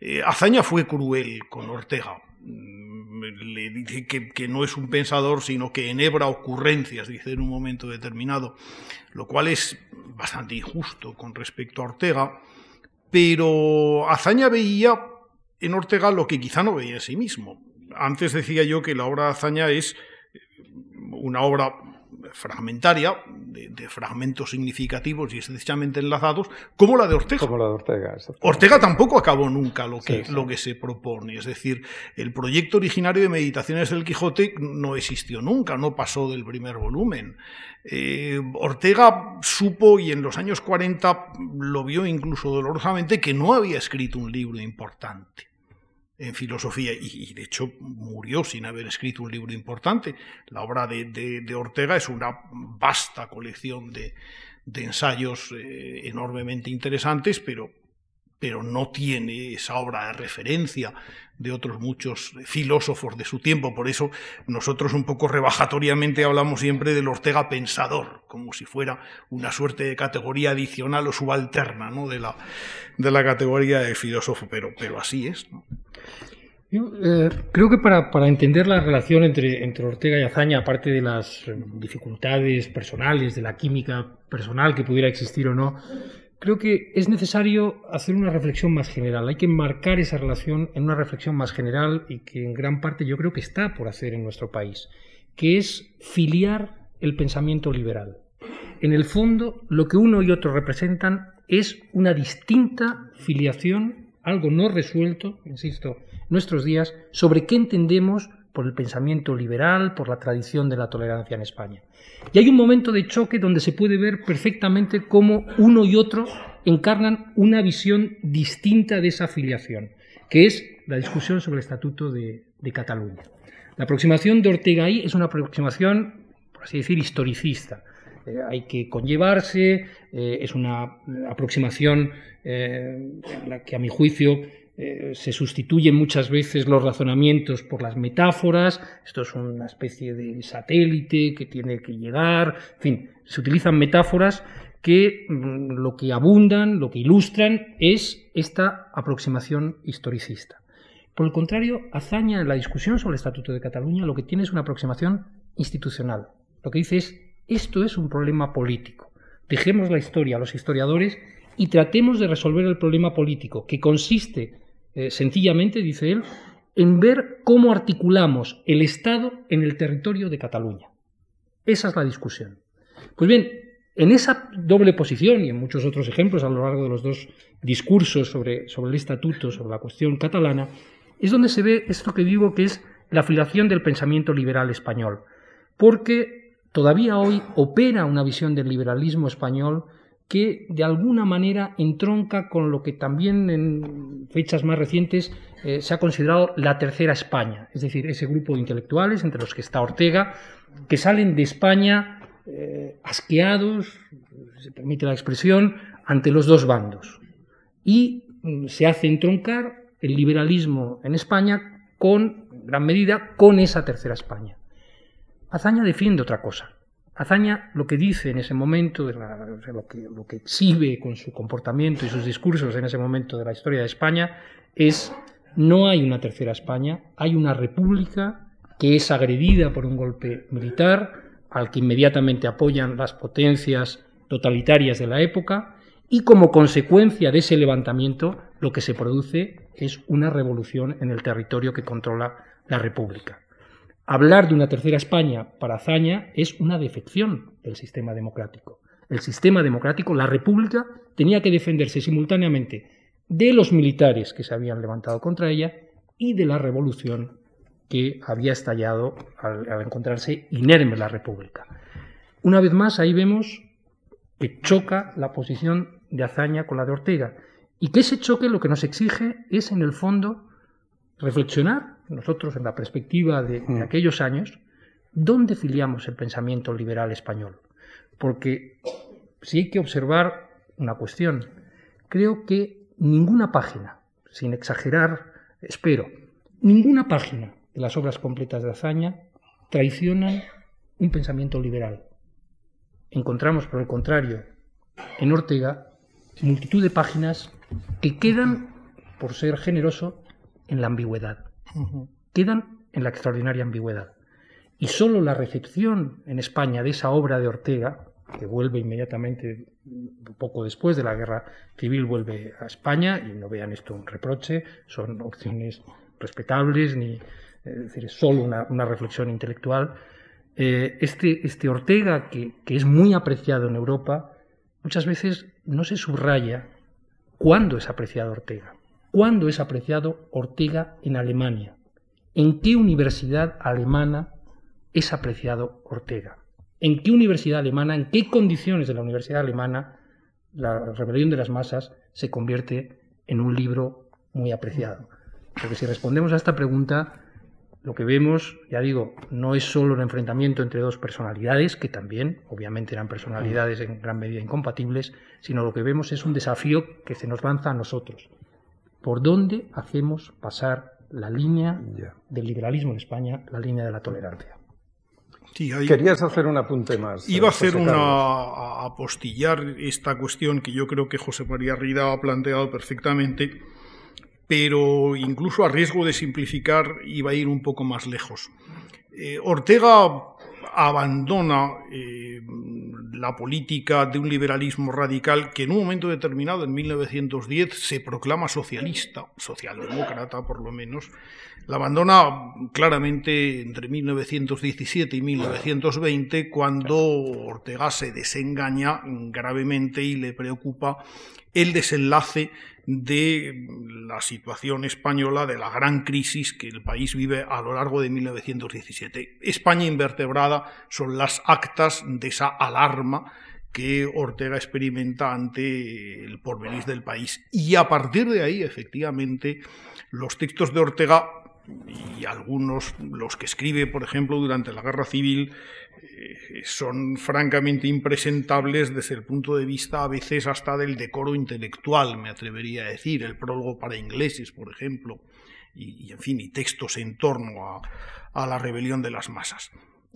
D: Eh, Azaña fue cruel con Ortega, le dice que, no es un pensador, sino que enhebra ocurrencias, dice en un momento determinado, lo cual es bastante injusto con respecto a Ortega, pero Azaña veía en Ortega lo que quizá no veía en sí mismo. Antes decía yo que la obra de Azaña es una obra fragmentaria, de, fragmentos significativos y estrechamente enlazados, como la de Ortega.
B: Como la de Ortega.
D: Ortega tampoco acabó nunca lo que, lo que se propone. Es decir, el proyecto originario de Meditaciones del Quijote no existió nunca, no pasó del primer volumen. Eh, Ortega supo, y en los años 40 lo vio incluso dolorosamente, que no había escrito un libro importante en filosofía y, de hecho murió sin haber escrito un libro importante. La obra de, Ortega es una vasta colección de, ensayos eh, enormemente interesantes, pero pero no tiene esa obra de referencia de otros muchos filósofos de su tiempo. Por eso nosotros un poco rebajatoriamente hablamos siempre del Ortega pensador, como si fuera una suerte de categoría adicional o subalterna ¿no? de, la, de la categoría de filósofo, pero, pero así es.
C: Eh, creo que para, para, entender la relación entre, entre Ortega y Azaña, aparte de las dificultades personales, de la química personal que pudiera existir o no, creo que es necesario hacer una reflexión más general. Hay que marcar esa relación en una reflexión más general y que en gran parte yo creo que está por hacer en nuestro país, que es filiar el pensamiento liberal. En el fondo, lo que uno y otro representan es una distinta filiación, algo no resuelto, insisto, nuestros días, sobre qué entendemos por el pensamiento liberal, por la tradición de la tolerancia en España. Y hay un momento de choque donde se puede ver perfectamente cómo uno y otro encarnan una visión distinta de esa afiliación, que es la discusión sobre el Estatuto de, Cataluña. La aproximación de Ortega ahí es una aproximación, por así decir, historicista. Eh, hay que conllevarse, eh, es una aproximación eh, que, a mi juicio, se sustituyen muchas veces los razonamientos por las metáforas, esto es una especie de satélite que tiene que llegar, en fin, se utilizan metáforas que mm, lo que abundan, lo que ilustran es esta aproximación historicista. Por el contrario, Azaña en la discusión sobre el Estatuto de Cataluña lo que tiene es una aproximación institucional. Lo que dice es, esto es un problema político. Dejemos la historia a los historiadores y tratemos de resolver el problema político, que consiste eh, sencillamente, dice él, en ver cómo articulamos el Estado en el territorio de Cataluña. Esa es la discusión. Pues bien, en esa doble posición y en muchos otros ejemplos a lo largo de los dos discursos sobre, sobre el estatuto, sobre la cuestión catalana, es donde se ve esto que digo que es la afiliación del pensamiento liberal español. Porque todavía hoy opera una visión del liberalismo español que de alguna manera entronca con lo que también en fechas más recientes eh, se ha considerado la tercera España, es decir, ese grupo de intelectuales, entre los que está Ortega, que salen de España eh, asqueados, se permite la expresión, ante los dos bandos. Y mm, se hace entroncar el liberalismo en España con, en gran medida, con esa tercera España. Azaña defiende otra cosa. Azaña lo que dice en ese momento, lo que exhibe con su comportamiento y sus discursos en ese momento de la historia de España, es no hay una tercera España, hay una república que es agredida por un golpe militar, al que inmediatamente apoyan las potencias totalitarias de la época, y como consecuencia de ese levantamiento lo que se produce es una revolución en el territorio que controla la República. Hablar de una tercera España para Azaña es una defección del sistema democrático. El sistema democrático, la República, tenía que defenderse simultáneamente de los militares que se habían levantado contra ella y de la revolución que había estallado al, encontrarse inerme la República. Una vez más, ahí vemos que choca la posición de Azaña con la de Ortega y que ese choque lo que nos exige es, en el fondo, reflexionar, nosotros en la perspectiva de, de mm. aquellos años, dónde filiamos el pensamiento liberal español. Porque si hay que observar una cuestión, creo que ninguna página, sin exagerar, espero, ninguna página las obras completas de Azaña traicionan un pensamiento liberal. Encontramos, por el contrario, en Ortega multitud de páginas que quedan, por ser generoso, en la ambigüedad. Quedan en la extraordinaria ambigüedad. Y solo la recepción en España de esa obra de Ortega, que vuelve inmediatamente, poco después de la guerra civil, vuelve a España, y no vean esto un reproche, son opciones respetables ni, es decir, es solo una, reflexión intelectual. Eh, este, este, Ortega, que, es muy apreciado en Europa, muchas veces no se subraya cuándo es apreciado Ortega, cuándo es apreciado Ortega en Alemania, en qué universidad alemana es apreciado Ortega, en qué universidad alemana, en qué condiciones de la universidad alemana la rebelión de las masas se convierte en un libro muy apreciado. Porque si respondemos a esta pregunta, lo que vemos, ya digo, no es solo un enfrentamiento entre dos personalidades, que también, obviamente, eran personalidades en gran medida incompatibles, sino lo que vemos es un desafío que se nos lanza a nosotros. ¿Por dónde hacemos pasar la línea del liberalismo en España, la línea de la tolerancia?
B: Querías hacer un apunte más.
D: Iba a hacer una a apostillar esta cuestión que yo creo que José María Rida ha planteado perfectamente pero incluso a riesgo de simplificar iba a ir un poco más lejos. Eh, Ortega abandona eh, la política de un liberalismo radical que en un momento determinado, en 1910, se proclama socialista, socialdemócrata por lo menos, la abandona claramente entre 1917 y 1920, cuando Ortega se desengaña gravemente y le preocupa el desenlace de la situación española, de la gran crisis que el país vive a lo largo de 1917. España invertebrada son las actas de esa alarma que Ortega experimenta ante el porvenir del país. Y a partir de ahí, efectivamente, los textos de Ortega y algunos, los que escribe, por ejemplo, durante la Guerra Civil, eh, son francamente impresentables desde el punto de vista a veces hasta del decoro intelectual, me atrevería a decir, el prólogo para ingleses, por ejemplo, y, en fin, y textos en torno a, la rebelión de las masas.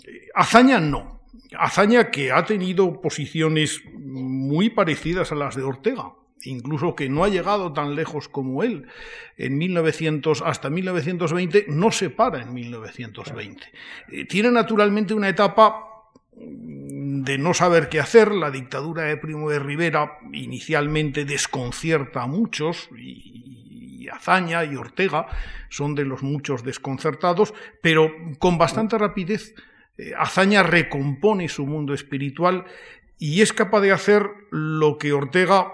D: Eh, Azaña no. Azaña que ha tenido posiciones muy parecidas a las de Ortega incluso que no ha llegado tan lejos como él en 1900 hasta 1920, no se para en 1920. Eh, tiene naturalmente una etapa mm, de no saber qué hacer, la dictadura de Primo de Rivera inicialmente desconcierta a muchos y, Azaña y Ortega son de los muchos desconcertados, pero con bastante rapidez eh, Azaña recompone su mundo espiritual y es capaz de hacer lo que Ortega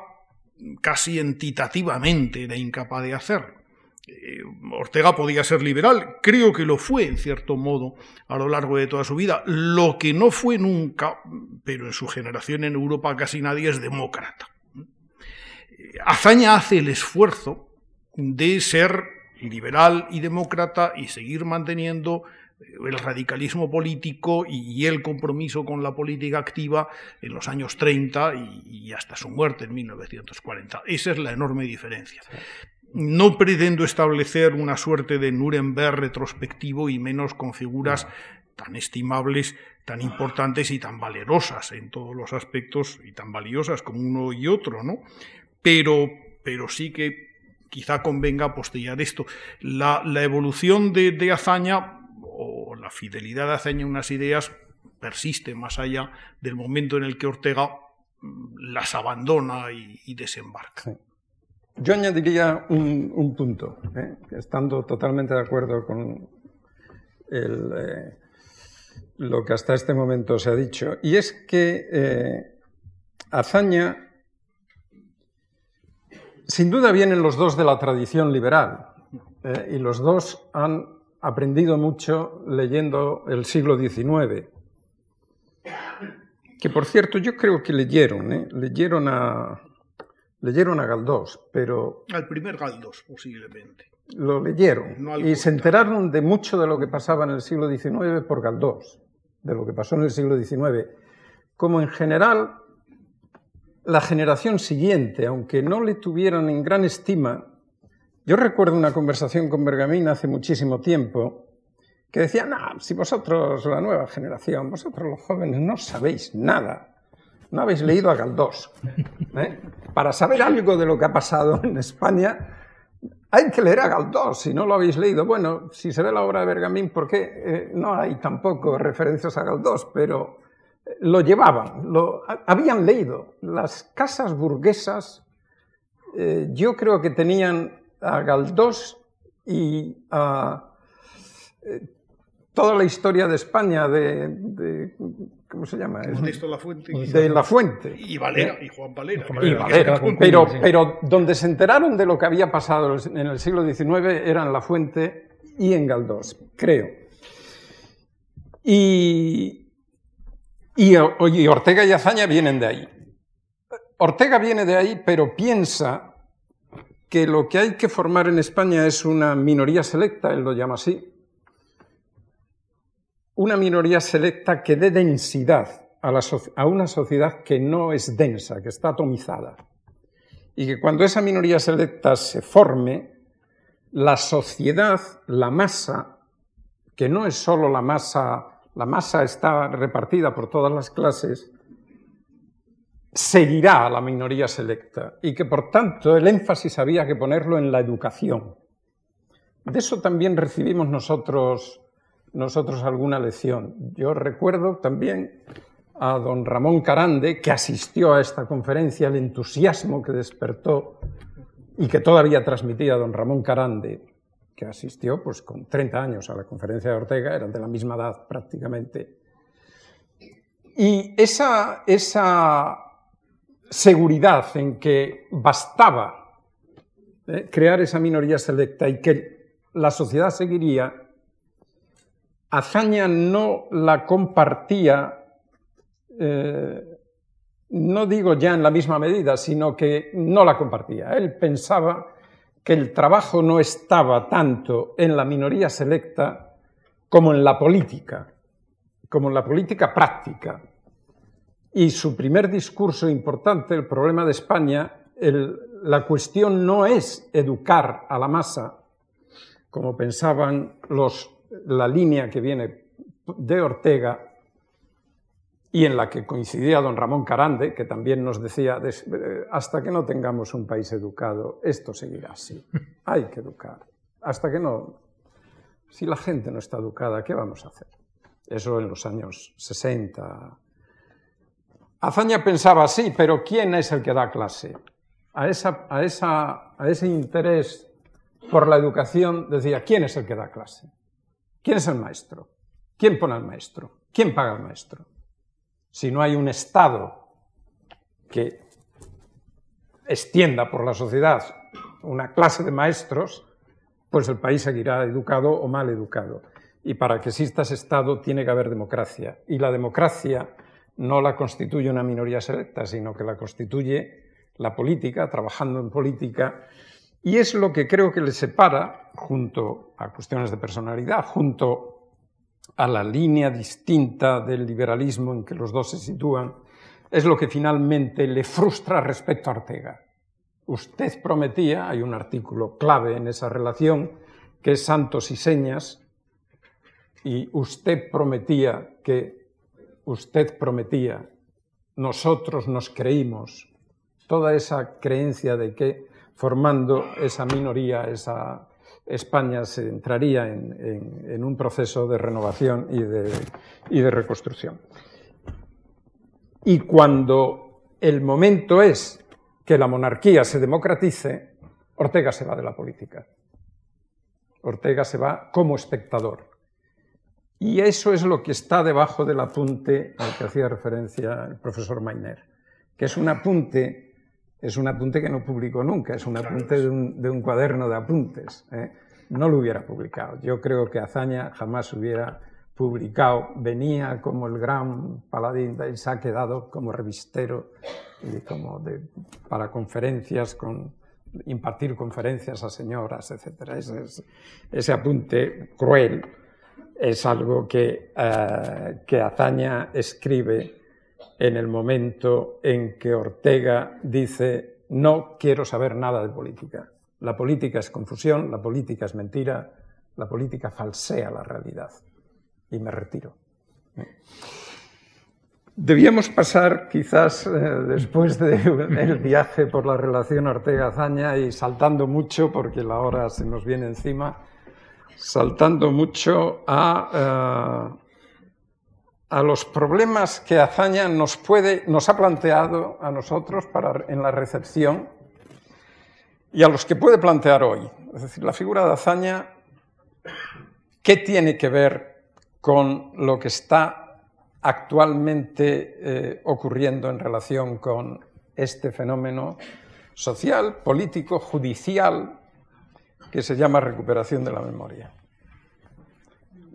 D: casi entitativamente era incapaz de hacer. Eh, Ortega podía ser liberal, creo que lo fue en cierto modo a lo largo de toda su vida. Lo que no fue nunca, pero en su generación en Europa casi nadie es demócrata. Eh, Azaña hace el esfuerzo de ser liberal y demócrata y seguir manteniendo el radicalismo político y el compromiso con la política activa en los años 30 y hasta su muerte en 1940. Esa es la enorme diferencia. No pretendo establecer una suerte de Nuremberg retrospectivo y menos con figuras tan estimables, tan importantes y tan valerosas en todos los aspectos y tan valiosas como uno y otro, ¿no? Pero, pero sí que quizá convenga apostillar esto. La, evolución de, de Azaña o la fidelidad de Aceña a unas ideas persiste más allá del momento en el que Ortega mm, las abandona y, desembarca.
B: Yo añadiría un, punto, ¿eh? estando totalmente de acuerdo con eh, lo que hasta este momento se ha dicho, y es que eh, Azaña, sin duda vienen los dos de la tradición liberal, y los dos han aprendido mucho leyendo el siglo XIX. Que por cierto, yo creo que leyeron, ¿eh? leyeron, a, leyeron a Galdós, pero...
D: Al primer Galdós, posiblemente.
B: Lo leyeron y se enteraron de mucho de lo que pasaba en el siglo XIX por Galdós, de lo que pasó en el siglo XIX. Como en general la generación siguiente, aunque no le tuvieran en gran estima, yo recuerdo una conversación con Bergamín hace muchísimo tiempo que decía, si vosotros, la nueva generación, vosotros los jóvenes no sabéis nada, no habéis leído a Galdós. ¿eh? Para saber algo de lo que ha pasado en España, hay que leer a Galdós, si no lo habéis leído. Bueno, si se ve la obra de Bergamín, ¿por qué eh, no hay tampoco referencias a Galdós? Pero eh, lo llevaban, lo habían leído. Las casas burguesas, yo creo que tenían a Galdós y a eh, toda la historia de España de, ¿cómo se llama?
D: La Fuente.
B: De La Fuente.
D: Y Valera, y Juan Valera.
B: pero, pero donde se enteraron de lo que había pasado en el siglo XIX eran La Fuente y en Galdós, creo. Y, y, y Ortega y Azaña vienen de ahí. Ortega viene de ahí, pero piensa que lo que hay que formar en España es una minoría selecta, él lo llama así, una minoría selecta que dé densidad a, una sociedad que no es densa, que está atomizada. Y que cuando esa minoría selecta se forme, la sociedad, la masa, que no es solo la masa, la masa está repartida por todas las clases, seguirá a la minoría selecta y que por tanto el énfasis había que ponerlo en la educación. De eso también recibimos nosotros, nosotros alguna lección. Yo recuerdo también a don Ramón Carande, que asistió a esta conferencia, el entusiasmo que despertó y que todavía transmitía don Ramón Carande, que asistió pues, con 30 años a la conferencia de Ortega, eran de la misma edad prácticamente. Y esa, esa seguridad en que bastaba eh, crear esa minoría selecta y que la sociedad seguiría, Azaña no la compartía eh, no digo ya en la misma medida, sino que no la compartía. Él pensaba que el trabajo no estaba tanto en la minoría selecta como en la política, como en la política práctica. Y su primer discurso importante, el problema de España, la cuestión no es educar a la masa, como pensaban los, la línea que viene de Ortega, y en la que coincidía don Ramón Carande, que también nos decía, eh, hasta que no tengamos un país educado, esto seguirá así. Hay que educar. Hasta que no... Si la gente no está educada, ¿qué vamos a hacer? Eso en los años 60. Azaña pensaba así, pero ¿quién es el que da clase? A, a ese interés por la educación decía, ¿quién es el que da clase? ¿Quién es el maestro? ¿Quién pone al maestro? ¿Quién paga al maestro? si no hay un Estado que extienda por la sociedad una clase de maestros, pues el país seguirá educado o mal educado. Y para que exista ese Estado tiene que haber democracia. Y la democracia no la constituye una minoría selecta, sino que la constituye la política, trabajando en política. Y es lo que creo que le separa, junto a cuestiones de personalidad, junto a la línea distinta del liberalismo en que los dos se sitúan, es lo que finalmente le frustra respecto a Ortega. Usted prometía, hay un artículo clave en esa relación, que es Santos y Señas, y usted prometía que, usted prometía, nosotros nos creímos, toda esa creencia de que formando esa minoría, esa España se entraría en, un proceso de renovación y de, y de reconstrucción. Y cuando el momento es que la monarquía se democratice, Ortega se va de la política. Ortega se va como espectador. Y eso es lo que está debajo del apunte al que hacía referencia el profesor Mainer, que es un apunte es un apunte que no publicó nunca, es un apunte de un, cuaderno de apuntes. ¿eh? No lo hubiera publicado. Yo creo que Azaña jamás hubiera publicado. Venía como el gran paladín y se ha quedado como revistero y como para conferencias, con, impartir conferencias a señoras, etc. Ese, apunte cruel es algo que, eh, que Azaña escribe en el momento en que Ortega dice no quiero saber nada de política. La política es confusión, la política es mentira, la política falsea la realidad. Y me retiro. Debíamos pasar, quizás eh, después del viaje por la relación Ortega-Azaña y saltando mucho, porque la hora se nos viene encima, saltando mucho a... Eh, a los problemas que Azaña nos, puede, nos ha planteado a nosotros para, en la recepción y a los que puede plantear hoy. Es decir, la figura de Azaña, ¿qué tiene que ver con lo que está actualmente eh, ocurriendo en relación con este fenómeno social, político, judicial, que se llama recuperación de la memoria?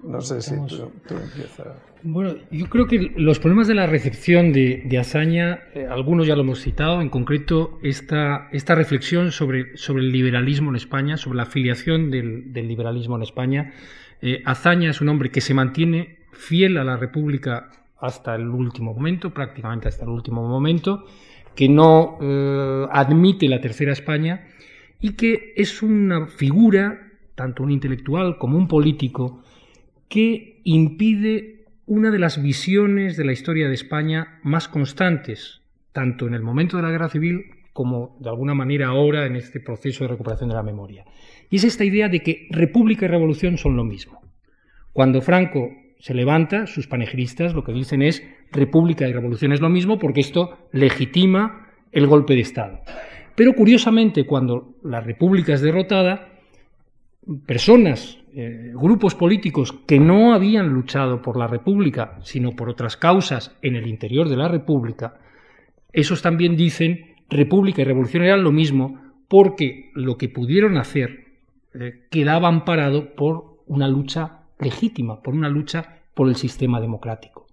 B: No sé si tú, empiezas.
C: Bueno, yo creo que los problemas de la recepción de, de Azaña, eh, algunos ya lo hemos citado, en concreto esta, esta reflexión sobre, sobre el liberalismo en España, sobre la afiliación del, liberalismo en España. Eh, Azaña es un hombre que se mantiene fiel a la República hasta el último momento, prácticamente hasta el último momento, que no eh, admite la tercera España y que es una figura, tanto un intelectual como un político, que impide una de las visiones de la historia de España más constantes, tanto en el momento de la guerra civil como de alguna manera ahora en este proceso de recuperación de la memoria. Y es esta idea de que república y revolución son lo mismo. Cuando Franco se levanta, sus panegiristas lo que dicen es república y revolución es lo mismo porque esto legitima el golpe de Estado. Pero curiosamente, cuando la república es derrotada, personas, eh, grupos políticos que no habían luchado por la república, sino por otras causas en el interior de la república, esos también dicen república y revolución eran lo mismo porque lo que pudieron hacer eh, quedaba amparado por una lucha legítima, por una lucha por el sistema democrático.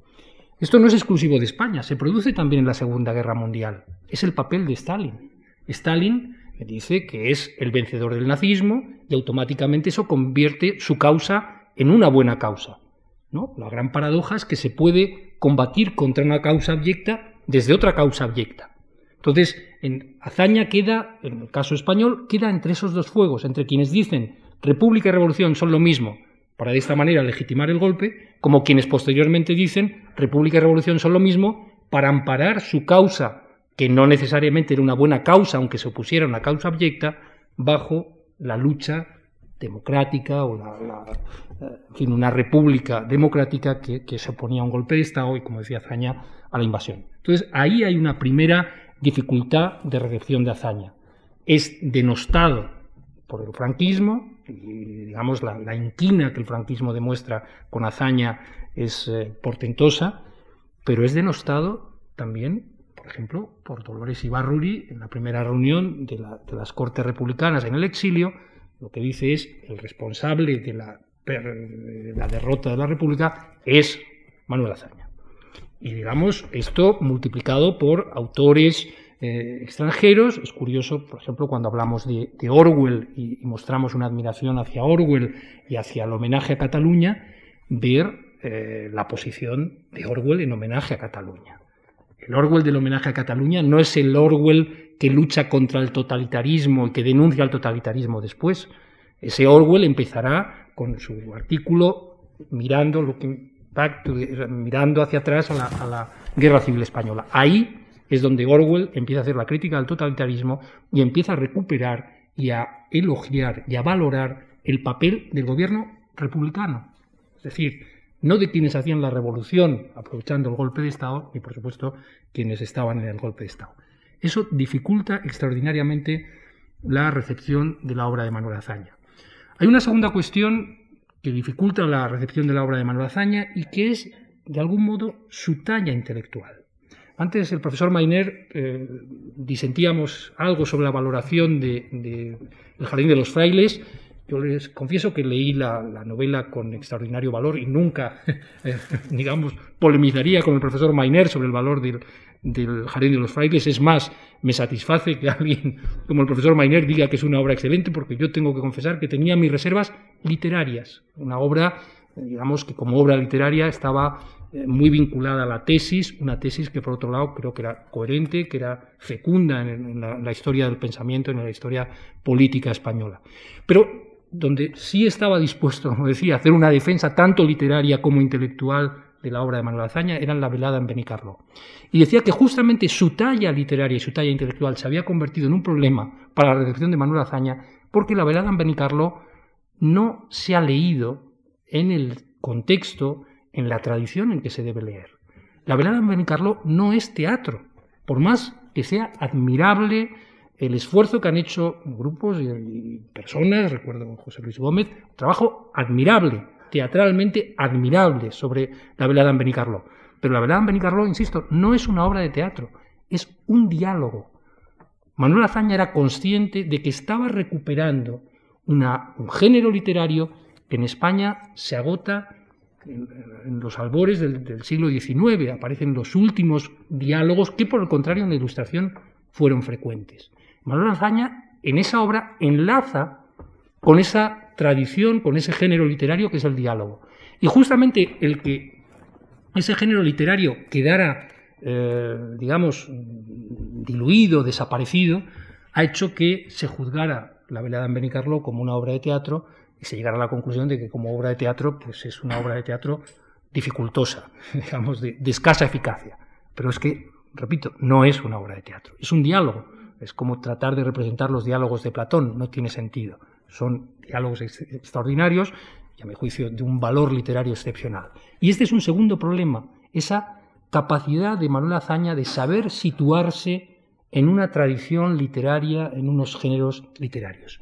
C: Esto no es exclusivo de España, se produce también en la Segunda Guerra Mundial. Es el papel de Stalin. Stalin dice que es el vencedor del nazismo y automáticamente eso convierte su causa en una buena causa. ¿no? La gran paradoja es que se puede combatir contra una causa abyecta desde otra causa abyecta. Entonces, en hazaña queda, en el caso español, queda entre esos dos fuegos, entre quienes dicen república y revolución son lo mismo, para de esta manera legitimar el golpe, como quienes posteriormente dicen república y revolución son lo mismo, para amparar su causa que no necesariamente era una buena causa, aunque se opusiera a una causa abyecta, bajo la lucha democrática o la, en una república democrática que, se oponía a un golpe de Estado y, como decía Azaña, a la invasión. Entonces, ahí hay una primera dificultad de recepción de Azaña. Es denostado por el franquismo, y digamos la, inquina que el franquismo demuestra con Azaña es eh, portentosa, pero es denostado también por ejemplo, por Dolores Ibarruri, en la primera reunión de, las Cortes Republicanas en el exilio, lo que dice es el responsable de la, derrota de la República es Manuel Azaña. Y digamos, esto multiplicado por autores eh, extranjeros. Es curioso, por ejemplo, cuando hablamos de, Orwell y, mostramos una admiración hacia Orwell y hacia el homenaje a Cataluña, ver eh, la posición de Orwell en homenaje a Cataluña. El Orwell del homenaje a Cataluña no es el Orwell que lucha contra el totalitarismo y que denuncia el totalitarismo después. Ese Orwell empezará con su artículo mirando, lo que, mirando hacia atrás a la, a la Guerra Civil Española. Ahí es donde Orwell empieza a hacer la crítica al totalitarismo y empieza a recuperar y a elogiar y a valorar el papel del gobierno republicano. Es decir, no de quienes hacían la revolución aprovechando el golpe de Estado, ni por supuesto quienes estaban en el golpe de Estado. Eso dificulta extraordinariamente la recepción de la obra de Manuel Azaña. Hay una segunda cuestión que dificulta la recepción de la obra de Manuel Azaña y que es, de algún modo, su talla intelectual. Antes el profesor Mainer eh, disentíamos algo sobre la valoración del de, Jardín de los Frailes yo les confieso que leí la, novela con extraordinario valor y nunca, eh, digamos, polemizaría con el profesor Mainer sobre el valor del, Jardín de los Frailes. Es más, me satisface que alguien como el profesor Mainer diga que es una obra excelente, porque yo tengo que confesar que tenía mis reservas literarias. Una obra, digamos, que como obra literaria estaba eh, muy vinculada a la tesis, una tesis que por otro lado creo que era coherente, que era fecunda en, la, en la historia del pensamiento, en la historia política española. Pero donde sí estaba dispuesto, como decía, a hacer una defensa tanto literaria como intelectual de la obra de Manuel Azaña, eran la velada en Benicarlo. Y decía que justamente su talla literaria y su talla intelectual se había convertido en un problema para la recepción de Manuel Azaña, porque la velada en Benicarlo no se ha leído en el contexto, en la tradición en que se debe leer. La velada en Benicarlo no es teatro, por más que sea admirable el esfuerzo que han hecho grupos y, personas, recuerdo José Luis Gómez, un trabajo admirable, teatralmente admirable sobre la velada en Benicarló. Pero la velada en Benicarló, insisto, no es una obra de teatro, es un diálogo. Manuel Azaña era consciente de que estaba recuperando una, un género literario que en España se agota en, los albores del, del, siglo XIX. Aparecen los últimos diálogos que, por el contrario, en la Ilustración fueron frecuentes. Manuel Azaña en esa obra enlaza con esa tradición, con ese género literario que es el diálogo. Y justamente el que ese género literario quedara, eh, digamos, diluido, desaparecido, ha hecho que se juzgara la velada en Benicarlo como una obra de teatro y se llegara a la conclusión de que como obra de teatro pues es una obra de teatro dificultosa, digamos, de escasa eficacia. Pero es que, repito, no es una obra de teatro, es un diálogo es como tratar de representar los diálogos de Platón, no tiene sentido. Son diálogos extraordinarios y a mi juicio de un valor literario excepcional. Y este es un segundo problema, esa capacidad de Manuel Azaña de saber situarse en una tradición literaria, en unos géneros literarios.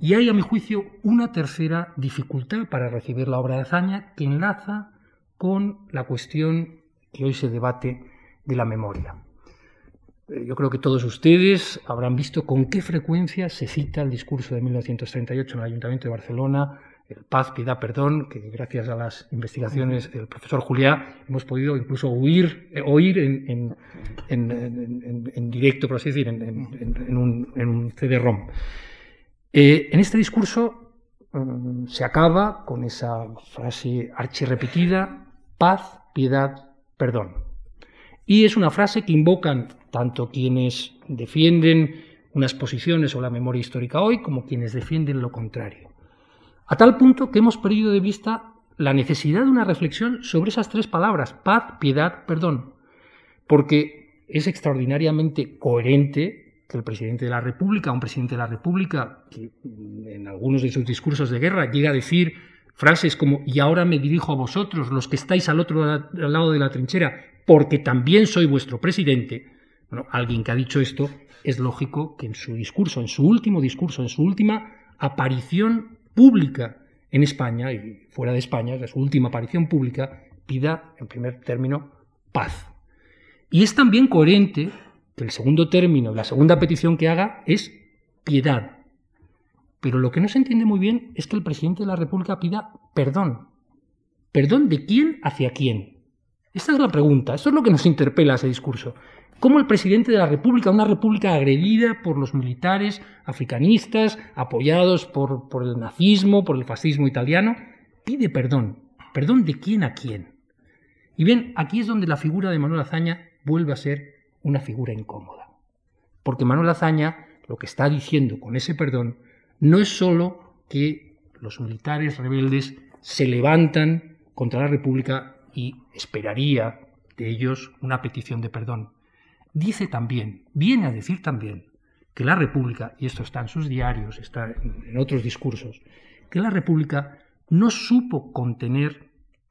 C: Y hay, a mi juicio, una tercera dificultad para recibir la obra de Azaña que enlaza con la cuestión que hoy se debate de la memoria. Eh, yo creo que todos ustedes habrán visto con qué frecuencia se cita el discurso de 1938 en el Ayuntamiento de Barcelona, el paz, piedad, perdón, que gracias a las investigaciones del profesor Juliá hemos podido incluso oír, eh, oír en, directo, por así decir, en, un, CD-ROM. Eh, en este discurso mm, se acaba con esa frase archirrepetida, paz, piedad, perdón. Y es una frase que invocan tanto quienes defienden unas posiciones o la memoria histórica hoy como quienes defienden lo contrario. A tal punto que hemos perdido de vista la necesidad de una reflexión sobre esas tres palabras, paz, piedad, perdón, porque es extraordinariamente coherente que el presidente de la República, un presidente de la República, que en algunos de sus discursos de guerra llega a decir frases como y ahora me dirijo a vosotros, los que estáis al otro lado de la trinchera, porque también soy vuestro presidente. Bueno, alguien que ha dicho esto, es lógico que en su discurso, en su último discurso, en su última aparición pública en España y fuera de España, que su última aparición pública, pida, en primer término, paz. Y es también coherente que el segundo término, la segunda petición que haga es piedad. Pero lo que no se entiende muy bien es que el presidente de la República pida perdón. ¿Perdón de quién hacia quién? Esta es la pregunta, esto es lo que nos interpela ese discurso cómo el presidente de la República, una república agredida por los militares africanistas, apoyados por, por, el nazismo, por el fascismo italiano, pide perdón. ¿Perdón de quién a quién? Y bien, aquí es donde la figura de Manuel Azaña vuelve a ser una figura incómoda. Porque Manuel Azaña lo que está diciendo con ese perdón no es sólo que los militares rebeldes se levantan contra la República y esperaría de ellos una petición de perdón dice también, viene a decir también, que la República, y esto está en sus diarios, está en otros discursos, que la República no supo contener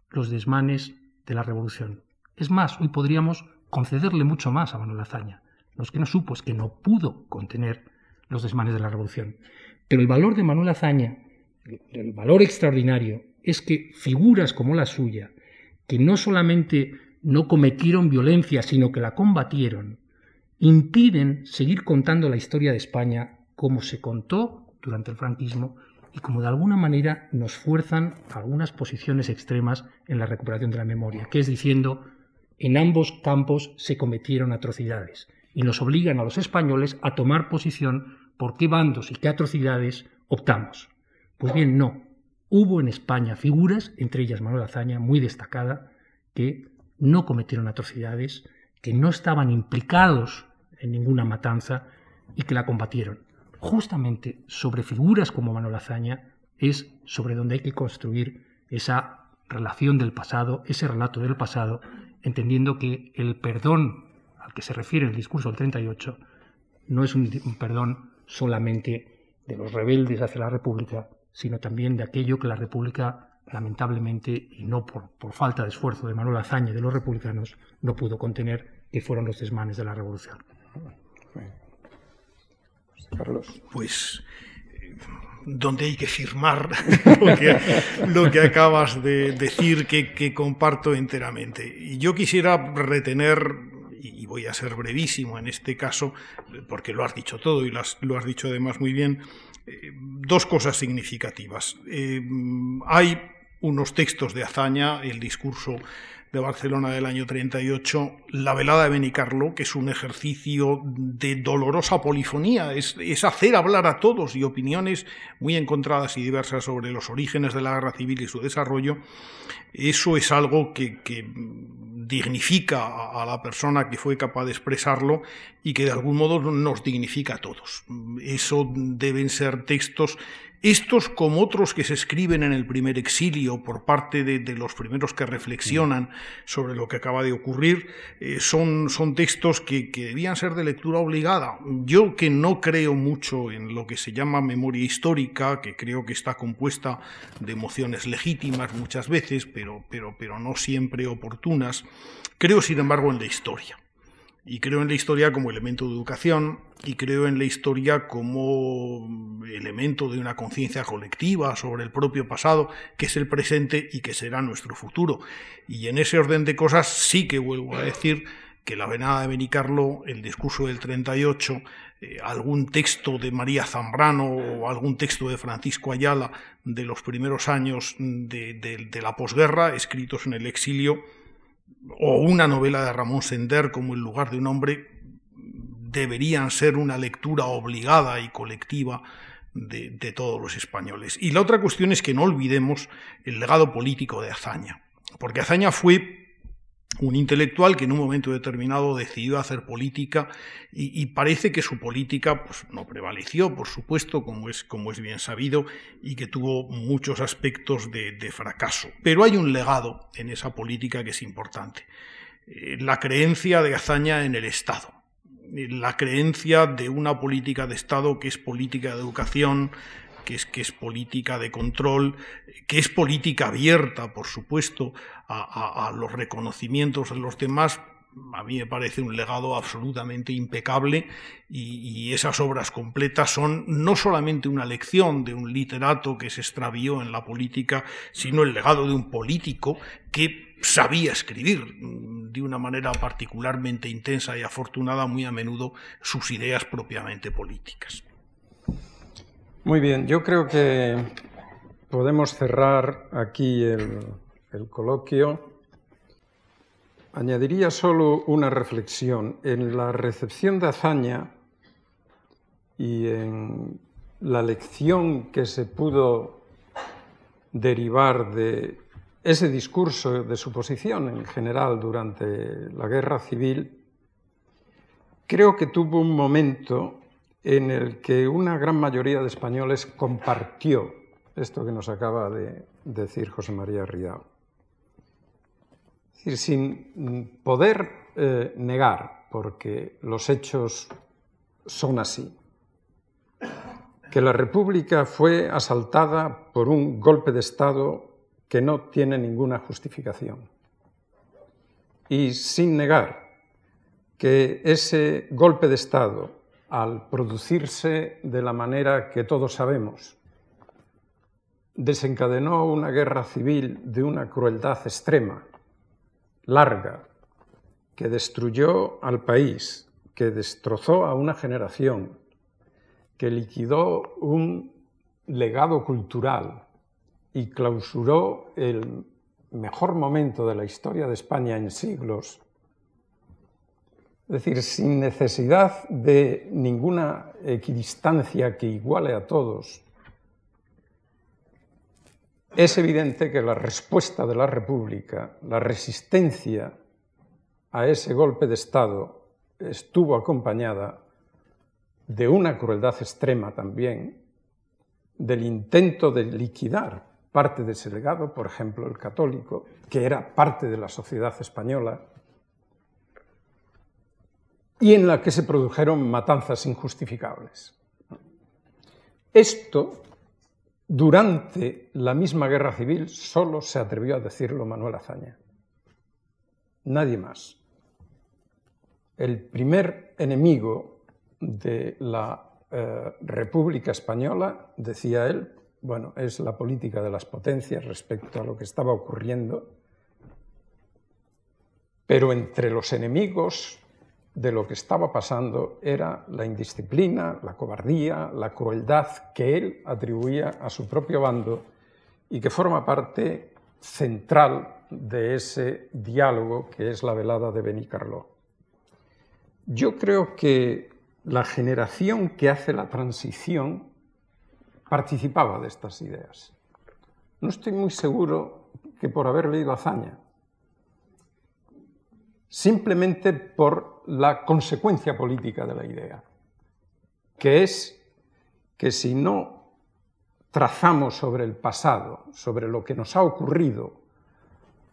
C: los desmanes de la Revolución. Es más, hoy podríamos concederle mucho más a Manuel Azaña. Lo que no supo es que no pudo contener los desmanes de la Revolución. Pero el valor de Manuel Azaña, el valor extraordinario, es que figuras como la suya, que no solamente no cometieron violencia, sino que la combatieron, impiden seguir contando la historia de España como se contó durante el franquismo y como de alguna manera nos fuerzan algunas posiciones extremas en la recuperación de la memoria, que es diciendo, en ambos campos se cometieron atrocidades y nos obligan a los españoles a tomar posición por qué bandos y qué atrocidades optamos. Pues bien, no. Hubo en España figuras, entre ellas Manuel Azaña, muy destacada, que no cometieron atrocidades, que no estaban implicados en ninguna matanza y que la combatieron. Justamente sobre figuras como Manuel Azaña es sobre donde hay que construir esa relación del pasado, ese relato del pasado, entendiendo que el perdón al que se refiere el discurso del 38 no es un, un perdón solamente de los rebeldes hacia la República, sino también de aquello que la República lamentablemente, y no por, falta de esfuerzo de Manuel Azaña y de los republicanos, no pudo contener que fueron los desmanes de la revolución.
D: Carlos. Pues donde hay que firmar lo que, acabas de decir que, que, comparto enteramente. Y yo quisiera retener, y voy a ser brevísimo en este caso, porque lo has dicho todo y lo has dicho además muy bien, eh, dos cosas significativas. Eh, hay unos textos de hazaña, el discurso de Barcelona del año 38, la velada de Benicarlo, que es un ejercicio de dolorosa polifonía, es, hacer hablar a todos y opiniones muy encontradas y diversas sobre los orígenes de la guerra civil y su desarrollo, eso es algo que, dignifica a, la persona que fue capaz de expresarlo y que de algún modo nos dignifica a todos. Eso deben ser textos Estos, como otros que se escriben en el primer exilio por parte de, los primeros que reflexionan sobre lo que acaba de ocurrir, eh, son, textos que, que, debían ser de lectura obligada. Yo que no creo mucho en lo que se llama memoria histórica, que creo que está compuesta de emociones legítimas muchas veces, pero, pero, pero no siempre oportunas, creo sin embargo en la historia. Y creo en la historia como elemento de educación y creo en la historia como elemento de una conciencia colectiva sobre el propio pasado, que es el presente y que será nuestro futuro. Y en ese orden de cosas sí que vuelvo a decir que la venada de Benicarlo, el discurso del 38, eh, algún texto de María Zambrano o algún texto de Francisco Ayala de los primeros años de, de la posguerra, escritos en el exilio, o una novela de Ramón Sender como El lugar de un hombre deberían ser una lectura obligada y colectiva de, todos los españoles. Y la otra cuestión es que no olvidemos el legado político de Azaña, porque Azaña fue un intelectual que en un momento determinado decidió hacer política y, parece que su política pues, no prevaleció, por supuesto, como es, como es bien sabido, y que tuvo muchos aspectos de, fracaso. Pero hay un legado en esa política que es importante. Eh, la creencia de Azaña en el Estado, eh, la creencia de una política de Estado que es política de educación, que es, política de control, que es política abierta, por supuesto, a, los reconocimientos de los demás, a mí me parece un legado absolutamente impecable y, esas obras completas son no solamente una lección de un literato que se extravió en la política, sino el legado de un político que sabía escribir de una manera particularmente intensa y afortunada muy a menudo sus ideas propiamente políticas.
B: Muy bien, yo creo que podemos cerrar aquí el, coloquio. Añadiría solo una reflexión. En la recepción de hazaña y en la lección que se pudo derivar de ese discurso, de su posición en general durante la guerra civil, creo que tuvo un momento en el que una gran mayoría de españoles compartió esto que nos acaba de decir José María Ridao. Es decir, sin poder eh, negar, porque los hechos son así, que la República fue asaltada por un golpe de Estado que no tiene ninguna justificación. Y sin negar que ese golpe de Estado al producirse de la manera que todos sabemos, desencadenó una guerra civil de una crueldad extrema, larga, que destruyó al país, que destrozó a una generación, que liquidó un legado cultural y clausuró el mejor momento de la historia de España en siglos es decir, sin necesidad de ninguna equidistancia que iguale a todos, es evidente que la respuesta de la República, la resistencia a ese golpe de Estado, estuvo acompañada de una crueldad extrema también, del intento de liquidar parte de ese legado, por ejemplo el católico, que era parte de la sociedad española, y en la que se produjeron matanzas injustificables. Esto, durante la misma guerra civil, solo se atrevió a decirlo Manuel Azaña. Nadie más. El primer enemigo de la eh, República Española, decía él, bueno, es la política de las potencias respecto a lo que estaba ocurriendo, pero entre los enemigos de lo que estaba pasando era la indisciplina, la cobardía, la crueldad que él atribuía a su propio bando y que forma parte central de ese diálogo que es la velada de Benicarló. Yo creo que la generación que hace la transición participaba de estas ideas. No estoy muy seguro que por haber leído Hazaña, simplemente por la consecuencia política de la idea, que es que si no trazamos sobre el pasado, sobre lo que nos ha ocurrido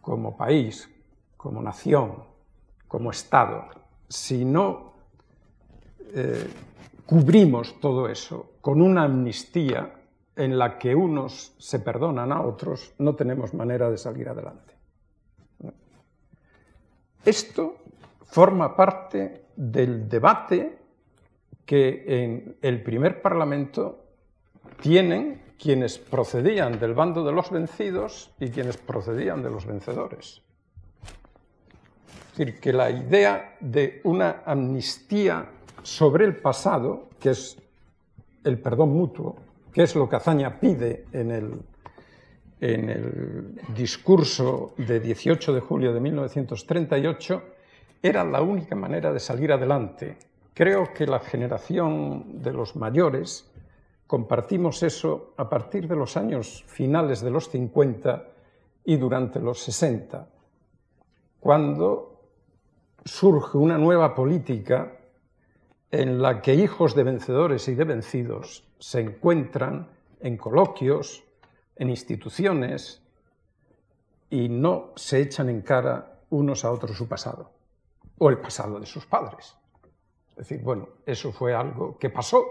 B: como país, como nación, como Estado, si no eh, cubrimos todo eso con una amnistía en la que unos se perdonan a otros, no tenemos manera de salir adelante. Esto forma parte del debate que en el primer Parlamento tienen quienes procedían del bando de los vencidos y quienes procedían de los vencedores. Es decir, que la idea de una amnistía sobre el pasado, que es el perdón mutuo, que es lo que Azaña pide en el, en el discurso de 18 de julio de 1938, era la única manera de salir adelante. Creo que la generación de los mayores compartimos eso a partir de los años finales de los 50 y durante los 60, cuando surge una nueva política en la que hijos de vencedores y de vencidos se encuentran en coloquios, en instituciones y no se echan en cara unos a otros su pasado o el pasado de sus padres. Es decir, bueno, eso fue algo que pasó,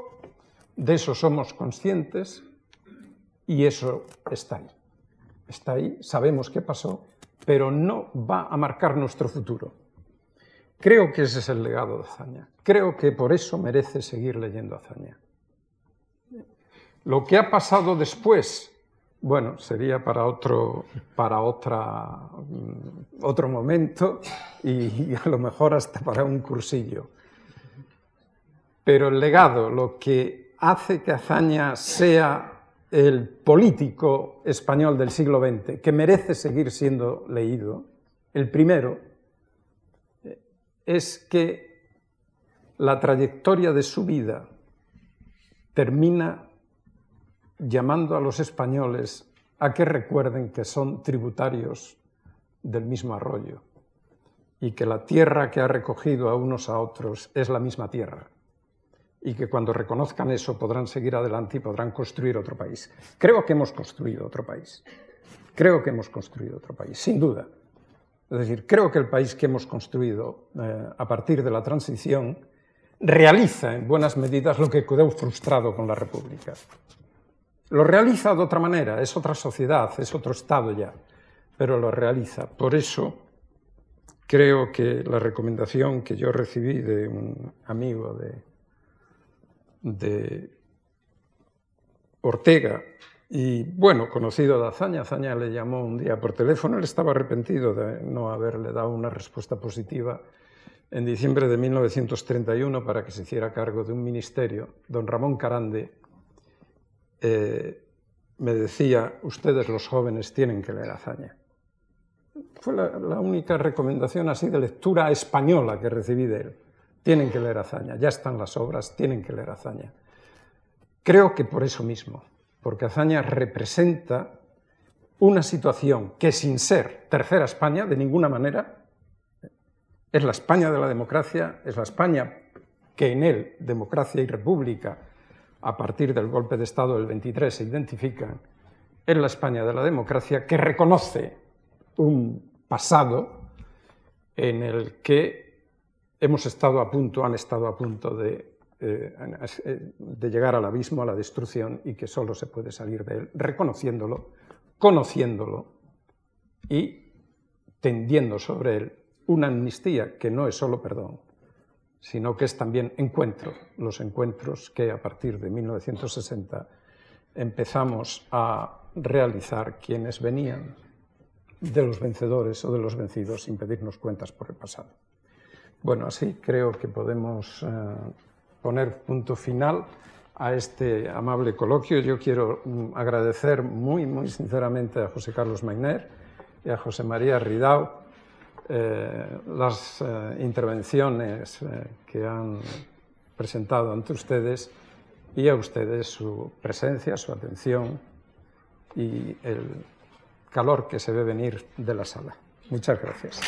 B: de eso somos conscientes y eso está ahí. Está ahí, sabemos qué pasó, pero no va a marcar nuestro futuro. Creo que ese es el legado de Azaña. Creo que por eso merece seguir leyendo Azaña. Lo que ha pasado después, bueno, sería para otro, para otra, mm, otro momento y, y a lo mejor hasta para un cursillo. Pero el legado, lo que hace que Azaña sea el político español del siglo XX, que merece seguir siendo leído, el primero, es que la trayectoria de su vida termina llamando a los españoles a que recuerden que son tributarios del mismo arroyo y que la tierra que ha recogido a unos a otros es la misma tierra y que cuando reconozcan eso podrán seguir adelante y podrán construir otro país. Creo que hemos construido otro país. Creo que hemos construido otro país, sin duda. Es decir, creo que el país que hemos construido eh, a partir de la transición realiza en buenas medidas lo que quedó frustrado con la República. Lo realiza de otra manera, es otra sociedad, es otro Estado ya, pero lo realiza. Por eso creo que la recomendación que yo recibí de un amigo de de Ortega y, bueno, conocido de Azaña. Azaña le llamó un día por teléfono, él estaba arrepentido de no haberle dado una respuesta positiva en diciembre de 1931 para que se hiciera cargo de un ministerio. Don Ramón Carande eh, me decía, ustedes los jóvenes tienen que leer Azaña. Fue la, la única recomendación así de lectura española que recibí de él tienen que leer Azaña, ya están las obras, tienen que leer Azaña. Creo que por eso mismo, porque Azaña representa una situación que sin ser tercera España, de ninguna manera, es la España de la democracia, es la España que en él, democracia y república, a partir del golpe de Estado del 23 se identifican, es la España de la democracia que reconoce un pasado en el que hemos estado a punto, han estado a punto de, eh, de llegar al abismo, a la destrucción, y que solo se puede salir de él reconociéndolo, conociéndolo y tendiendo sobre él una amnistía que no es solo perdón, sino que es también encuentro, los encuentros que a partir de 1960 empezamos a realizar quienes venían de los vencedores o de los vencidos sin pedirnos cuentas por el pasado. Bueno, así creo que podemos eh, poner punto final a este amable coloquio. Yo quiero mm, agradecer muy, muy sinceramente a José Carlos Mainer y a José María Ridao eh, las eh, intervenciones que han presentado ante ustedes y a ustedes su presencia, su atención y el calor que se ve venir de la sala. Muchas gracias.